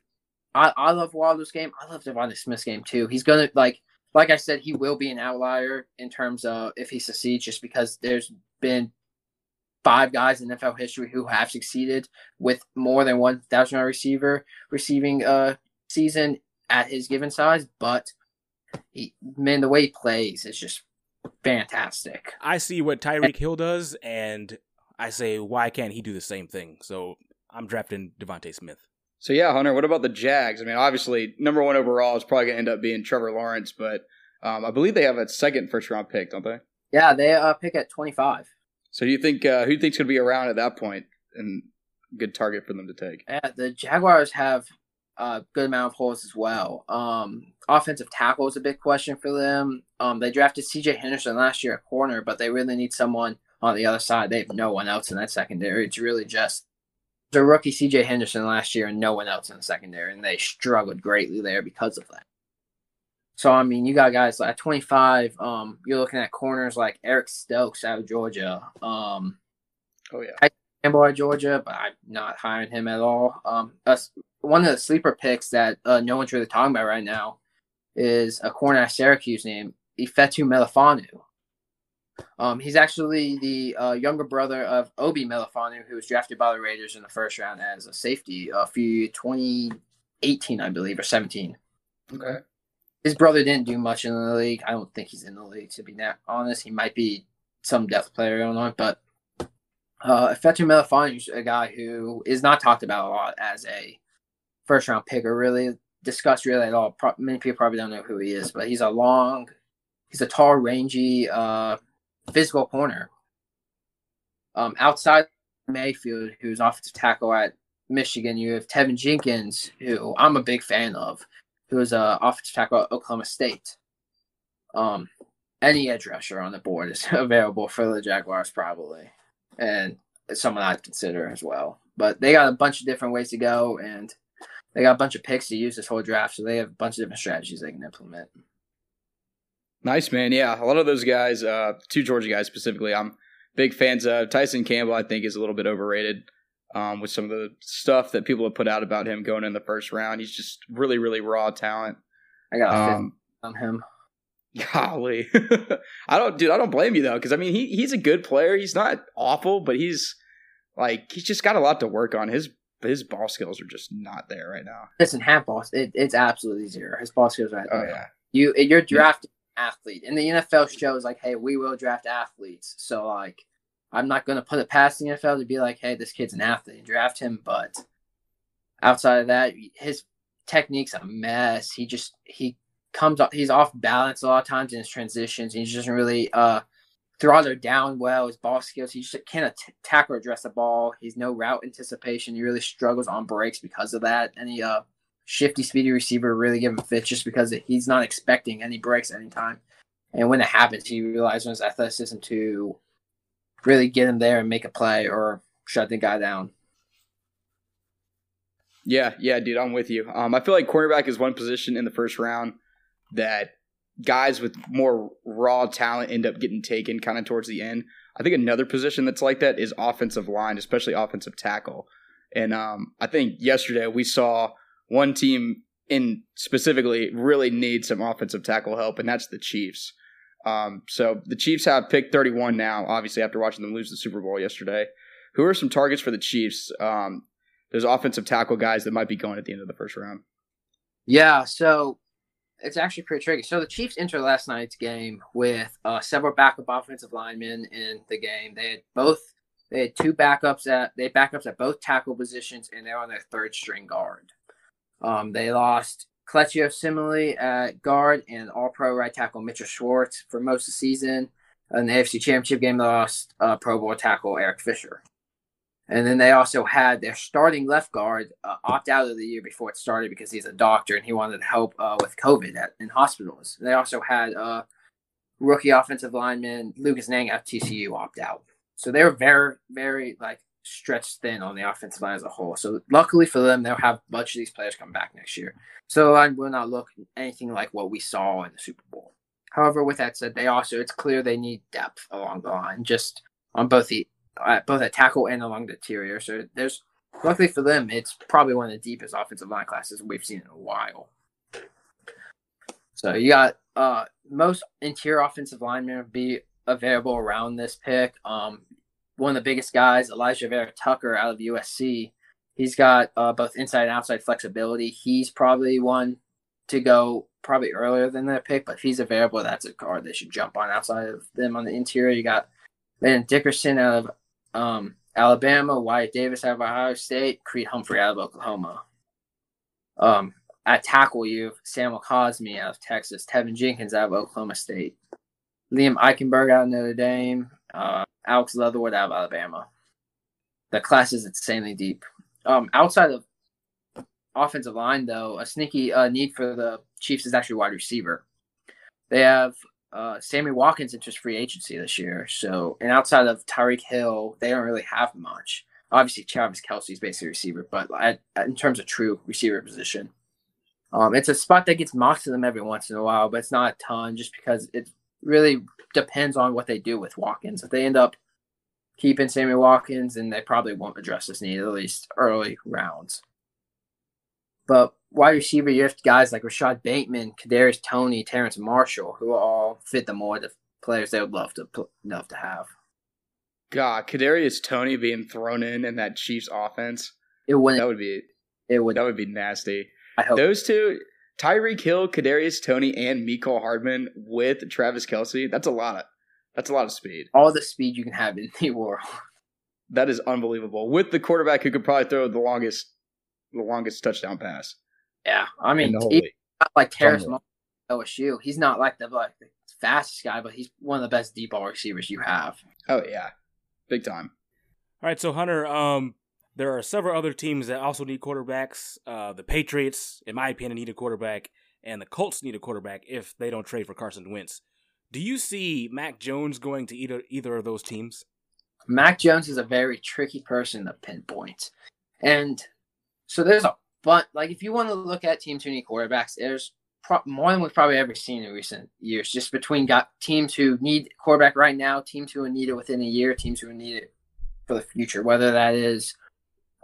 I I love Waddle's game. I love DeVonta Smith's game too. He's gonna like like I said, he will be an outlier in terms of if he succeeds, just because there's been five guys in NFL history who have succeeded with more than one thousand yard receiver receiving a season at his given size. But he, man, the way he plays is just fantastic. I see what Tyreek Hill does, and I say, why can't he do the same thing? So I'm drafting DeVonta Smith. So yeah, Hunter, what about the Jags? I mean, obviously, number one overall is probably going to end up being Trevor Lawrence, but um, I believe they have a second first round pick, don't they? Yeah, they uh, pick at twenty five. So you think uh, who do you think's going to be around at that point and good target for them to take? Yeah, the Jaguars have a good amount of holes as well. Um, offensive tackle is a big question for them. Um, they drafted C.J. Henderson last year at corner, but they really need someone on the other side. They have no one else in that secondary. It's really just the rookie C.J. Henderson last year and no one else in the secondary, and they struggled greatly there because of that. So I mean, you got guys like at 25. Um, you're looking at corners like Eric Stokes out of Georgia. Um, oh yeah, I Campbell out Georgia, but I'm not hiring him at all. Um, us one of the sleeper picks that uh, no one's really talking about right now is a corner at Syracuse named Ifeatu Melifonwu. Um, he's actually the uh, younger brother of Obi Melifonwu, who was drafted by the Raiders in the first round as a safety a few 2018, I believe, or 17. Okay. His brother didn't do much in the league. I don't think he's in the league, to be that honest. He might be some depth player going on, but uh, Ifeatu Melifonwu is a guy who is not talked about a lot as a first round pick or really discussed really at all. Pro- many people probably don't know who he is, but he's a long, he's a tall, rangy, uh, physical corner. Um, outside Mayfield, who's offensive tackle at Michigan, you have Teven Jenkins, who I'm a big fan of, who is a offensive tackle at Oklahoma State. Um, any edge rusher on the board is (laughs) available for the Jaguars probably, and it's someone I'd consider as well. But they got a bunch of different ways to go, and they got a bunch of picks to use this whole draft, so they have a bunch of different strategies they can implement. Nice man, yeah. A lot of those guys, uh, two Georgia guys specifically, I'm big fans of. Tyson Campbell, I think, is a little bit overrated um, with some of the stuff that people have put out about him going in the first round. He's just really, really raw talent. I got a um, on him. Golly, (laughs) I don't, dude. I don't blame you though, because I mean, he he's a good player. He's not awful, but he's like he's just got a lot to work on. His his ball skills are just not there right now. Listen, half ball, it, it's absolutely zero. His ball skills are. Oh yeah. You you're drafting. Athlete, and the NFL shows like, hey, we will draft athletes. So like, I'm not going to put it past the NFL to be like, hey, this kid's an athlete and draft him. But outside of that, his technique's a mess. He just he comes up, he's off balance a lot of times in his transitions. He doesn't really uh throttle down well. His ball skills, he just can't tackle or address the ball. He's no route anticipation. He really struggles on breaks because of that. Any uh shifty, speedy receiver really give him fits just because he's not expecting any breaks anytime. And when it happens, he relies on his athleticism to really get him there and make a play or shut the guy down. Yeah, yeah, dude, I'm with you. Um, I feel like cornerback is one position in the first round that guys with more raw talent end up getting taken kind of towards the end. I think another position that's like that is offensive line, especially offensive tackle. And um, I think yesterday we saw one team in specifically really needs some offensive tackle help, and that's the Chiefs. Um, so the Chiefs have picked 31 now, obviously, after watching them lose the Super Bowl yesterday. Who are some targets for the Chiefs? Um, there's offensive tackle guys that might be going at the end of the first round. Yeah, so it's actually pretty tricky. So the Chiefs entered last night's game with uh, several backup offensive linemen in the game. They had both they had two backups at they had backups at both tackle positions, and they're on their third string guard. Um, they lost Kelechi Osemele at guard and All Pro right tackle Mitchell Schwartz for most of the season. In the AFC Championship game, they lost uh, Pro Bowl tackle Eric Fisher. And then they also had their starting left guard uh, opt out of the year before it started because he's a doctor and he wanted to help uh, with COVID at, in hospitals. They also had uh, rookie offensive lineman Lucas Niang at TCU opt out. So they were very, very like stretched thin on the offensive line as a whole. So luckily for them, they'll have a bunch of these players come back next year. So the line will not look anything like what we saw in the Super Bowl. However, with that said, they also it's clear they need depth along the line, just on both the uh, both at tackle and along the interior. So there's luckily for them, it's probably one of the deepest offensive line classes we've seen in a while. So you got uh most interior offensive linemen be available around this pick. Um, one of the biggest guys, Elijah Vera-Tucker out of USC. He's got uh, both inside and outside flexibility. He's probably one to go probably earlier than that pick, but if he's available, that's a card they should jump on outside of them on the interior. You got Landon Dickerson out of um, Alabama, Wyatt Davis out of Ohio State, Creed Humphrey out of Oklahoma. Um, at tackle, you have Samuel Cosmi out of Texas, Teven Jenkins out of Oklahoma State, Liam Eichenberg out of Notre Dame, uh, Alex Leatherwood out of Alabama. The class is insanely deep. Um, outside of offensive line, though, a sneaky uh, need for the Chiefs is actually wide receiver. They have uh, Sammy Watkins enters free agency this year. So, and outside of Tyreek Hill, they don't really have much. Obviously, Travis Kelce is basically a receiver, but at, at, in terms of true receiver position, um, it's a spot that gets mocked to them every once in a while, but it's not a ton just because it really depends on what they do with Watkins. If they end up keeping Sammy Watkins, and they probably won't address this need at least early rounds. But wide receiver, you have guys like Rashod Bateman, Kadarius Toney, Terrace Marshall, who all fit the mold of players they would love to love to have. God, Kadarius Toney being thrown in in that Chiefs offense, it would that would be it would that would be nasty. I hope those two, Tyreek Hill, Kadarius Toney, and Mecole Hardman with Travis Kelce. That's a lot of that's a lot of speed. All the speed you can have in the world. That is unbelievable. With the quarterback who could probably throw the longest the longest touchdown pass. Yeah, I mean, he's not like Terrace OSU. He's not like the like the fastest guy, but he's one of the best deep ball receivers you have. Oh yeah, big time. All right, so Hunter, um, there are several other teams that also need quarterbacks. Uh, the Patriots, in my opinion, need a quarterback, and the Colts need a quarterback if they don't trade for Carson Wentz. Do you see Mac Jones going to either either of those teams? Mac Jones is a very tricky person to pinpoint, and so there's a but like if you want to look at teams who need quarterbacks, there's pro- more than we've probably ever seen in recent years. Just between got teams who need quarterback right now, teams who need it within a year, teams who need it for the future. Whether that is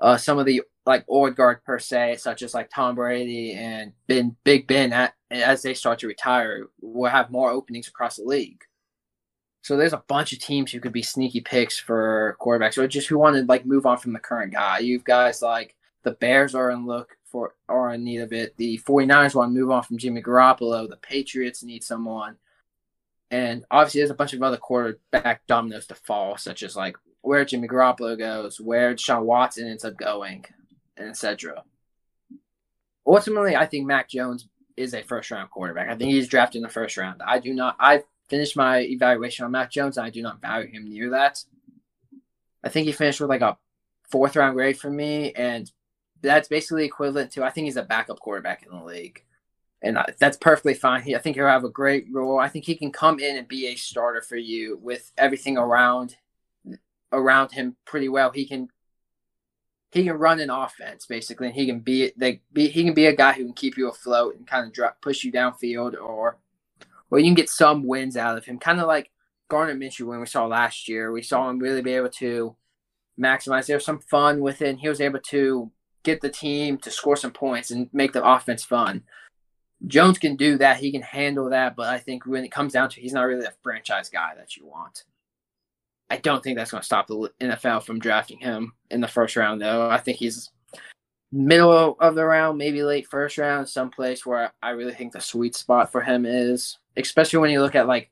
uh, some of the like old guard per se, such as like Tom Brady and Ben Big Ben, at, as they start to retire, will have more openings across the league. So there's a bunch of teams who could be sneaky picks for quarterbacks, or just who want to like move on from the current guy. You've guys like the Bears are in look for are in need of it. The 49ers want to move on from Jimmy Garoppolo. The Patriots need someone. And obviously there's a bunch of other quarterback dominoes to fall, such as like where Jimmy Garoppolo goes, where Sean Watson ends up going, and etc. Ultimately, I think Mac Jones is a first round quarterback. I think he's drafted in the first round. I do not I finished my evaluation on Mac Jones and I do not value him near that. I think he finished with like a fourth round grade for me, and that's basically equivalent to I think he's a backup quarterback in the league, and that's perfectly fine. He, I think he'll have a great role. I think he can come in and be a starter for you with everything around around him pretty well. He can he can run an offense basically, and he can be they be he can be a guy who can keep you afloat and kind of drop push you downfield, or or you can get some wins out of him, kind of like Gardner Minshew when we saw last year. We saw him really be able to maximize. There's some fun within. He was able to get the team to score some points and make the offense fun. Jones can do that. He can handle that. But I think when it comes down to it, he's not really a franchise guy that you want. I don't think that's going to stop the NFL from drafting him in the first round, though. I think he's middle of the round, maybe late first round, someplace where I really think the sweet spot for him is, especially when you look at like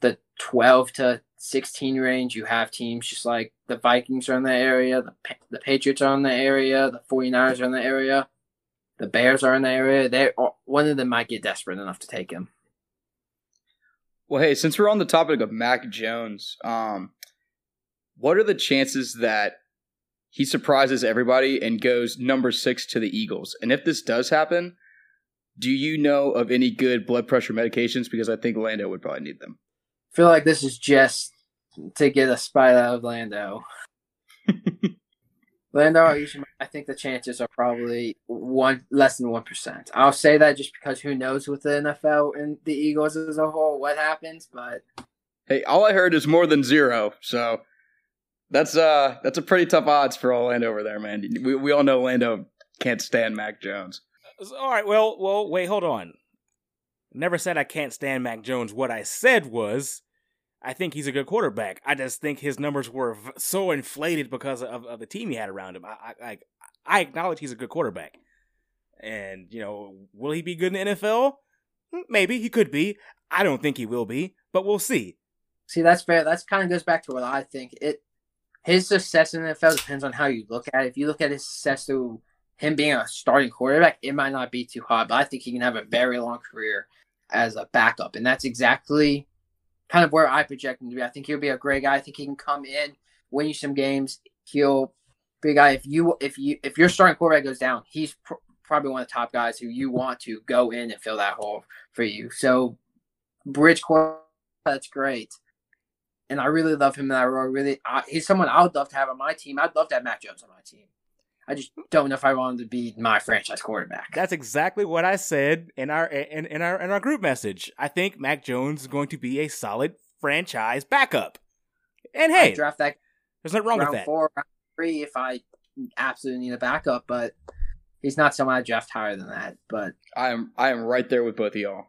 the 12 to 16 range, you have teams just like the Vikings are in that area, the, the Patriots are in the area, the 49ers are in the area, the Bears are in the area. They one of them might get desperate enough to take him. Well, hey, since we're on the topic of Mac Jones, um, what are the chances that he surprises everybody and goes number six to the Eagles? And if this does happen, do you know of any good blood pressure medications? Because I think Lando would probably need them I feel like this is just to get a spite out of Lando. (laughs) Lando, I think the chances are probably one less than one percent. I'll say that just because who knows with the NFL and the Eagles as a whole what happens, but hey, all I heard is more than zero, so that's uh that's a pretty tough odds for Orlando over there, man. We we all know Lando can't stand Mac Jones. All right, well, well, wait, hold on. Never said I can't stand Mac Jones. What I said was I think he's a good quarterback. I just think his numbers were so inflated because of, of the team he had around him. I, I I acknowledge he's a good quarterback, and you know, will he be good in the NFL? Maybe he could be. I don't think he will be, but we'll see. See, that's fair. That's kind of goes back to what I think. It his success in the NFL depends on how you look at it. If you look at his success through him being a starting quarterback, it might not be too hot, but I think he can have a very long career as a backup, and that's exactly kind of where I project him to be. I think he'll be a great guy. I think he can come in, win you some games. He'll be a guy. If you if you if your starting quarterback goes down, he's pr- probably one of the top guys who you want to go in and fill that hole for you. So, bridge quarterback, that's great. And I really love him in that role. Really, I, he's someone I would love to have on my team. I'd love to have Mac Jones on my team. I just don't know if I want him to be my franchise quarterback. That's exactly what I said in our in, in our in our group message. I think Mac Jones is going to be a solid franchise backup. And hey, I'd draft that. There's nothing wrong round with that. Four, round three, if I absolutely need a backup, but he's not someone I draft higher than that. But I am I am right there with both of y'all.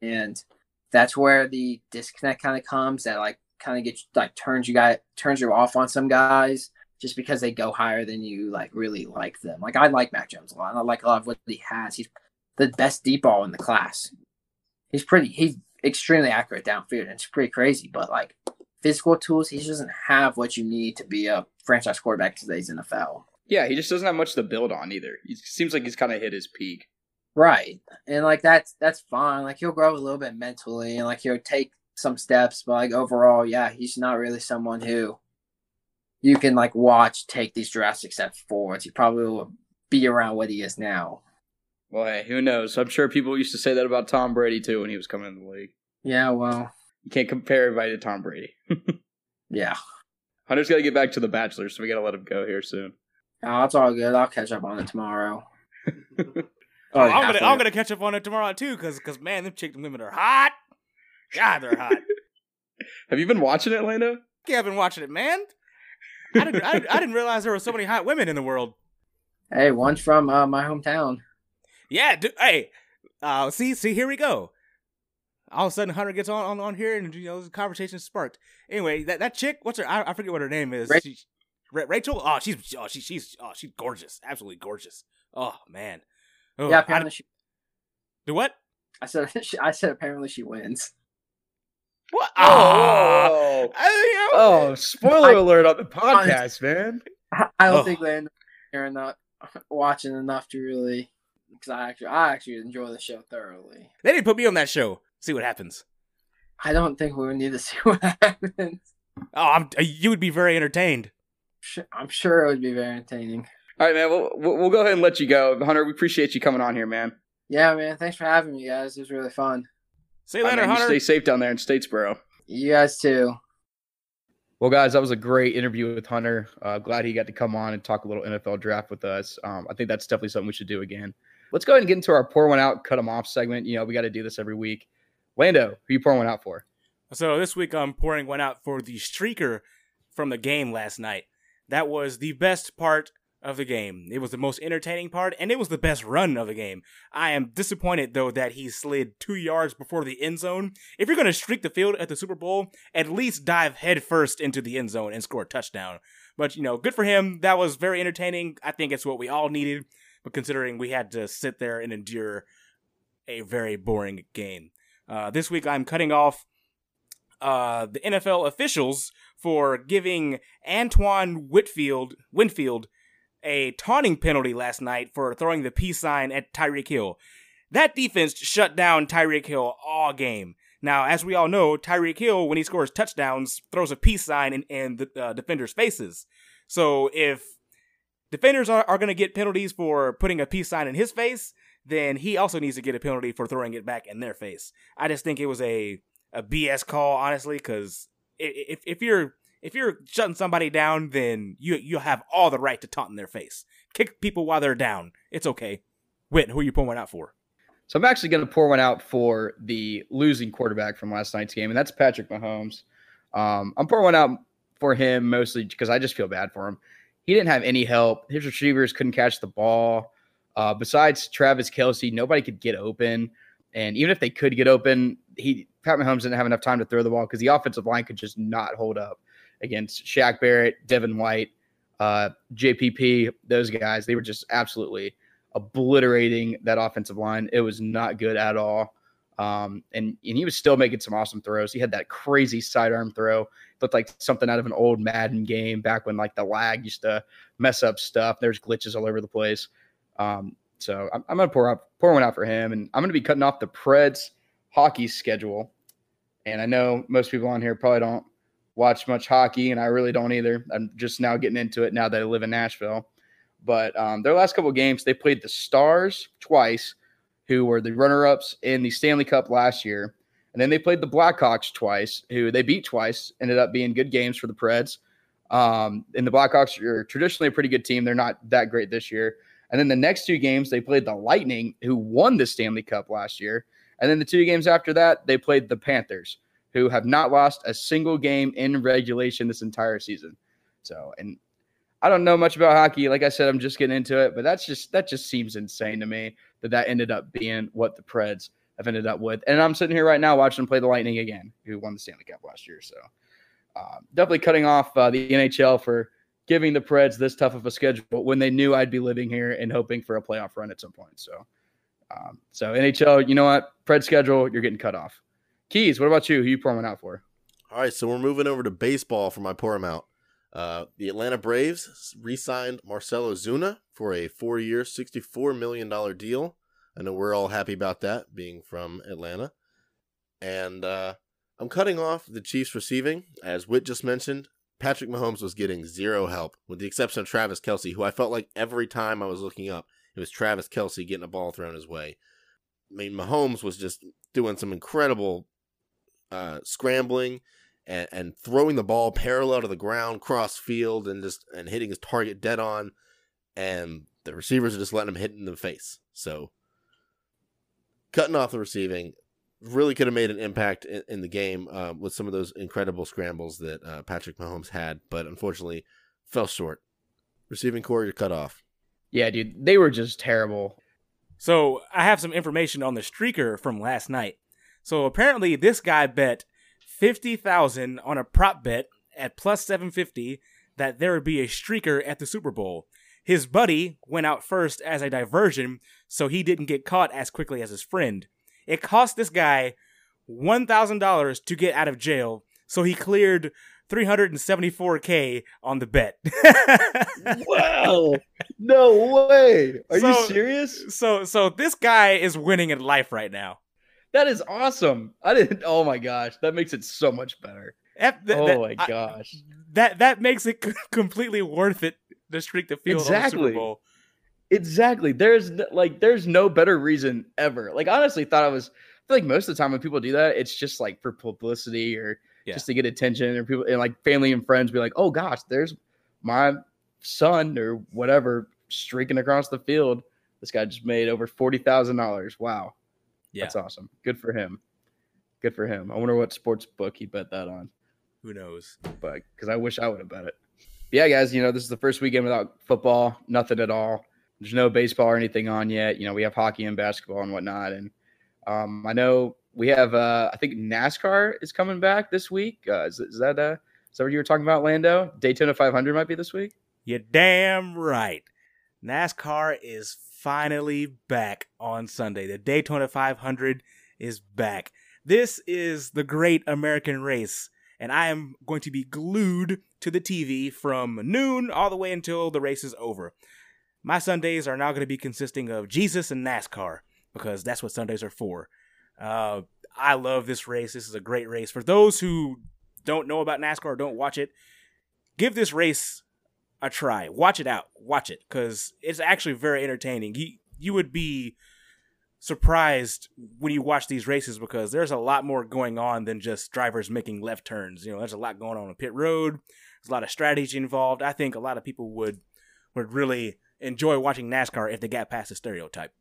And that's where the disconnect kind of comes. That like kind of gets like turns you guys turns you off on some guys just because they go higher than you like really like them. Like I like Mac Jones a lot. And I like a lot of what he has. He's the best deep ball in the class. He's pretty he's extremely accurate downfield and it's pretty crazy, but like physical tools, he just doesn't have what you need to be a franchise quarterback today's NFL. Yeah, he just doesn't have much to build on either. He seems like he's kind of hit his peak. Right. And like that's that's fine. Like he'll grow a little bit mentally and like he'll take some steps, but like overall, yeah, he's not really someone who you can like watch take these drastic steps forwards, he probably will be around what he is now. Well, hey, who knows? I'm sure people used to say that about Tom Brady too when he was coming in the league. Yeah, well, You can't compare everybody to Tom Brady. (laughs) yeah. Hunter's got to get back to the Bachelor, so we got to let him go here soon. Oh, it's all good. I'll catch up on it tomorrow. (laughs) Oh, I'm gonna I'm gonna catch up on it tomorrow too, cause cause man, them chicken women are hot. God, they're hot. (laughs) Have you been watching it, Lando? yeah, I've been watching it, man. I didn't I, I didn't realize there were so many hot women in the world. Hey, one's from uh, my hometown. Yeah, d- hey, uh, see, see, here we go. All of a sudden, Hunter gets on on, on here, and you know, the conversation sparked. Anyway, that, that chick, what's her? I, I forget what her name is. Ra- She- Rachel. Oh, she's oh, she, she's oh, she's gorgeous, absolutely gorgeous. Oh man. Oh, yeah, I- apparently she. do what? I said. (laughs) I said apparently she wins. What? Ah, Oh, oh, spoiler I- alert on the podcast, man. I I don't Oh. think Landon hearing that, watching enough to really, because I actually, I actually enjoy the show thoroughly. they didn't put me on that show. See what happens. I don't think we would need to (laughs) see what happens. Oh, I'm, uh, you would be very entertained. I'm sure it would be very entertaining. All right, man. We'll, we'll we'll go ahead and let you go, Hunter. We appreciate you coming on here, man. Yeah, man. Thanks for having me, guys. It was really fun. See you All right, later, man, you Hunter. stay safe down there in Statesboro. You guys too. Well, guys, that was a great interview with Hunter. Uh, glad he got to come on and talk a little NFL draft with us. Um, I think that's definitely something we should do again. Let's go ahead and get into our pour one out, cut them off segment. You know, we got to do this every week. Lando, who you pouring one out for? So this week I'm pouring one out for the streaker from the game last night. That was the best part of the game. It was the most entertaining part, and it was the best run of the game. I am disappointed though that he slid two yards before the end zone. If you're gonna streak the field at the Super Bowl, at least dive headfirst into the end zone and score a touchdown. But you know, good for him. That was very entertaining. I think it's what we all needed. But considering we had to sit there and endure a very boring game. Uh, this week I'm cutting off uh, the NFL officials for giving Antoine Whitfield Winfield a taunting penalty last night for throwing the peace sign at Tyreek Hill. That defense shut down Tyreek Hill all game. Now, as we all know, Tyreek Hill, when he scores touchdowns, throws a peace sign in, in the uh, defenders' faces. So if defenders are, are going to get penalties for putting a peace sign in his face, then he also needs to get a penalty for throwing it back in their face. I just think it was a a BS call, honestly, because if if you're if you're shutting somebody down, then you you have all the right to taunt in their face. Kick people while they're down. It's okay. Wit, who are you pulling out for? So I'm actually going to pour one out for the losing quarterback from last night's game, and that's Patrick Mahomes. Um, I'm pouring one out for him mostly because I just feel bad for him. He didn't have any help. His receivers couldn't catch the ball. Uh, besides Travis Kelce, nobody could get open. And even if they could get open, he Pat Mahomes didn't have enough time to throw the ball because the offensive line could just not hold up against Shaq Barrett, Devin White, uh, JPP. Those guys, they were just absolutely obliterating that offensive line. It was not good at all. Um, and, and he was still making some awesome throws. He had that crazy sidearm throw, looked like something out of an old Madden game back when like the lag used to mess up stuff. There's glitches all over the place. Um, so I'm, I'm gonna pour out pour one out for him, and I'm gonna be cutting off the Preds hockey schedule. And I know most people on here probably don't watch much hockey, and I really don't either. I'm just now getting into it now that I live in Nashville. But um, their last couple games, they played the Stars twice, who were the runner-ups in the Stanley Cup last year, and then they played the Blackhawks twice, who they beat twice. Ended up being good games for the Preds. Um, and the Blackhawks are traditionally a pretty good team. They're not that great this year. And then the next two games, they played the Lightning, who won the Stanley Cup last year. And then the two games after that, they played the Panthers, who have not lost a single game in regulation this entire season. So, and I don't know much about hockey. Like I said, I'm just getting into it, but that's just that just seems insane to me that that ended up being what the Preds have ended up with. And I'm sitting here right now watching them play the Lightning again, who won the Stanley Cup last year. So, uh, definitely cutting off uh, the NHL for giving the Preds this tough of a schedule when they knew I'd be living here and hoping for a playoff run at some point. So, um, so NHL, you know what? Pred schedule, you're getting cut off. Keys, what about you? Who you pouring out for? All right, so we're moving over to baseball for my pour 'em out. Uh, the Atlanta Braves re-signed Marcell Ozuna for a four-year, sixty-four million dollar deal. I know we're all happy about that, being from Atlanta. And uh, I'm cutting off the Chiefs receiving, as Witt just mentioned. Patrick Mahomes was getting zero help, with the exception of Travis Kelce, who I felt like every time I was looking up, it was Travis Kelce getting a ball thrown his way. I mean, Mahomes was just doing some incredible uh, scrambling and, and throwing the ball parallel to the ground, cross field, and just and hitting his target dead on. And the receivers are just letting him hit in the face. So cutting off the receiving really could have made an impact in, in the game uh, with some of those incredible scrambles that uh, Patrick Mahomes had, but unfortunately fell short. Receiving core, you're cut off. Yeah, dude, they were just terrible. So I have some information on the streaker from last night. So apparently, this guy bet fifty thousand on a prop bet at plus seven fifty that there would be a streaker at the Super Bowl. His buddy went out first as a diversion, so he didn't get caught as quickly as his friend. It cost this guy one thousand dollars to get out of jail, so he cleared 374k on the bet. (laughs) wow. No way. Are So- you serious? so so this guy is winning in life right now. That is awesome. I didn't Oh my gosh, that makes it so much better. Oh that, that- oh my I- gosh. that that makes it completely worth it to streak the field Exactly. Super Bowl. Exactly. There's like there's no better reason ever. Like honestly thought I was I feel like most of the time when people do that, it's just like for publicity or Yeah. just to get attention or people and like family and friends be like, oh gosh, there's my son or whatever streaking across the field. This guy just made over forty thousand dollars. Wow. Yeah. That's awesome. Good for him. Good for him. I wonder what sports book he bet that on. Who knows? But because I wish I would have bet it. Yeah, guys, you know, this is the first weekend without football, nothing at all. There's no baseball or anything on yet. You know, we have hockey and basketball and whatnot. And um, I know we have, uh, I think NASCAR is coming back this week. Uh, is, is that uh, is that what you were talking about, Lando? Daytona 500 might be this week. You're damn right. NASCAR is finally back on Sunday. The Daytona 500 is back. This is the great American race, and I am going to be glued to the TV from noon all the way until the race is over. My Sundays are now going to be consisting of Jesus and NASCAR because that's what Sundays are for. Uh, I love this race. This is a great race. For those who don't know about NASCAR or don't watch it, give this race a try. Watch it out. Watch it because it's actually very entertaining. You you would be surprised when you watch these races because there's a lot more going on than just drivers making left turns. You know, there's a lot going on on pit road. There's a lot of strategy involved. I think a lot of people would would really enjoy watching NASCAR if they got past the stereotype.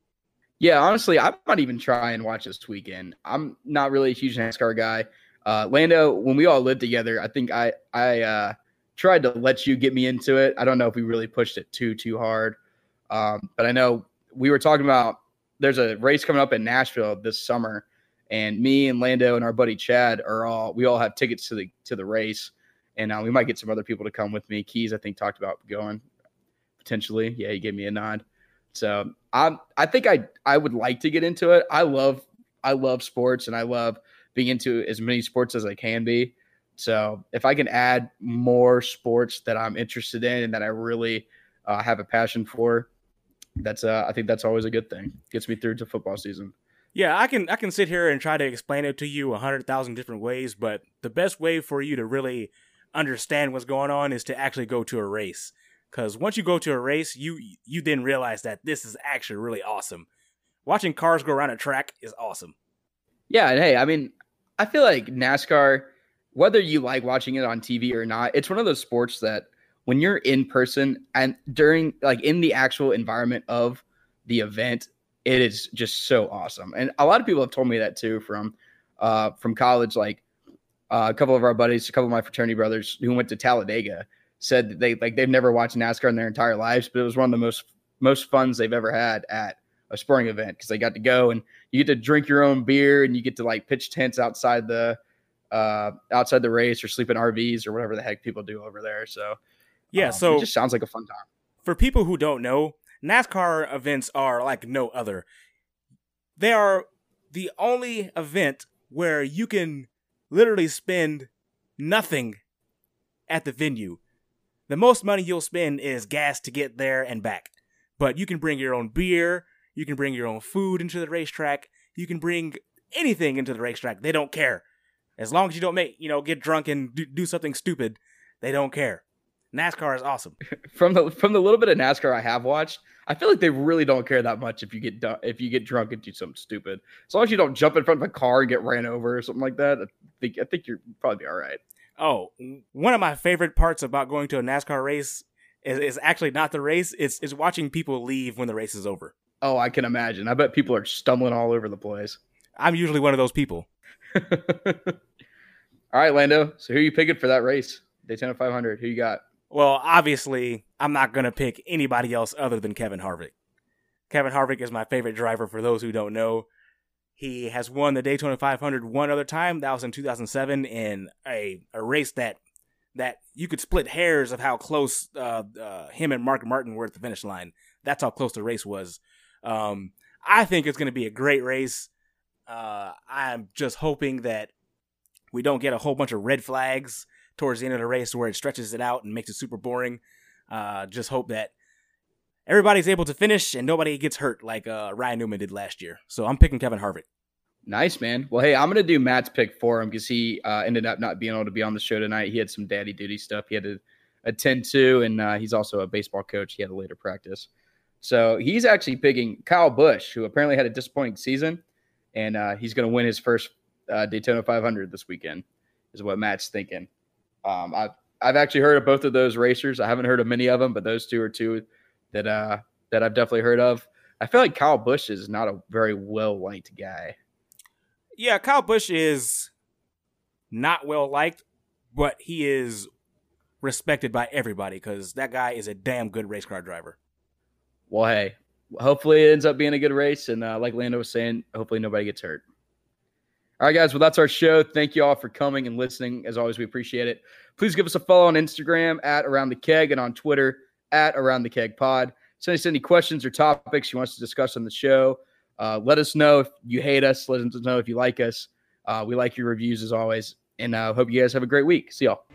Yeah, honestly, I might even try and watch this weekend. I'm not really a huge NASCAR guy. Uh, Lando, when we all lived together, I think I I uh, tried to let you get me into it. I don't know if we really pushed it too too hard, um, but I know we were talking about there's a race coming up in Nashville this summer, and me and Lando and our buddy Chad are all we all have tickets to the to the race, and uh, we might get some other people to come with me. Keys, I think, talked about going potentially. Yeah, he gave me a nod. So I'm I think I I would like to get into it. I love I love sports and I love being into as many sports as I can be. So if I can add more sports that I'm interested in and that I really uh, have a passion for, that's uh, I think that's always a good thing. Gets me through to football season. Yeah, I can I can sit here and try to explain it to you a hundred thousand different ways, but the best way for you to really understand what's going on is to actually go to a race. Because once you go to a race, you you then realize that this is actually really awesome. Watching cars go around a track is awesome. Yeah, and hey, I mean, I feel like NASCAR, whether you like watching it on TV or not, it's one of those sports that when you're in person and during like in the actual environment of the event, it is just so awesome. And a lot of people have told me that too from uh from college like uh, a couple of our buddies, a couple of my fraternity brothers who went to Talladega said that they like they've never watched NASCAR in their entire lives, but it was one of the most most funs they've ever had at a sporting event because they got to go and you get to drink your own beer and you get to like pitch tents outside the uh outside the race or sleep in RVs or whatever the heck people do over there. So Yeah, um, so it just sounds like a fun time. for people who don't know, NASCAR events are like no other. They are the only event where you can literally spend nothing at the venue. The most money you'll spend is gas to get there and back. But you can bring your own beer, you can bring your own food into the racetrack, you can bring anything into the racetrack. They don't care. As long as you don't make, you know, get drunk and do, do something stupid, They don't care. NASCAR is awesome. (laughs) From the from the little bit of NASCAR I have watched, I feel like they really don't care that much if you get du- if you get drunk and do something stupid. As long as you don't jump in front of a car and get ran over or something like that, I think I think you're probably all right. Oh, one of my favorite parts about going to a NASCAR race is, is actually not the race. It's is watching people leave when the race is over. Oh, I can imagine. I bet people are stumbling all over the place. I'm usually one of those people. (laughs) all right, Lando. So who are you picking for that race? Daytona 500. Who you got? Well, obviously, I'm not going to pick anybody else other than Kevin Harvick. Kevin Harvick is my favorite driver for those who don't know. He has won the Daytona 500 one other time. That was in 2007 in a, a race that that you could split hairs of how close uh, uh, him and Mark Martin were at the finish line. That's how close the race was. Um, I think it's going to be a great race. Uh, I'm just hoping that we don't get a whole bunch of red flags towards the end of the race where it stretches it out and makes it super boring. Uh, just hope that everybody's able to finish and nobody gets hurt like uh, Ryan Newman did last year. So I'm picking Kevin Harvick. Nice, man. Well, hey, I'm going to do Matt's pick for him because he uh, ended up not being able to be on the show tonight. He had some daddy duty stuff he had to attend to, and uh, he's also a baseball coach. He had a later practice. So he's actually picking Kyle Busch, who apparently had a disappointing season, and uh, he's going to win his first uh, Daytona 500 this weekend, is what Matt's thinking. Um, I've, I've actually heard of both of those racers. I haven't heard of many of them, but those two are two that uh, that I've definitely heard of. I feel like Kyle Busch is not a very well liked guy. Yeah, Kyle Busch is not well liked, but he is respected by everybody because that guy is a damn good race car driver. Well, hey, hopefully it ends up being a good race, and uh, like Lando was saying, hopefully nobody gets hurt. All right, guys. Well, that's our show. Thank you all for coming and listening. As always, we appreciate it. Please give us a follow on Instagram at Around the Keg and on Twitter at Around the Keg Pod. Send us any questions or topics you want us to discuss on the show. Uh, let us know if you hate us. Let us know if you like us. Uh, we like your reviews as always. And uh, hope you guys have a great week. See y'all.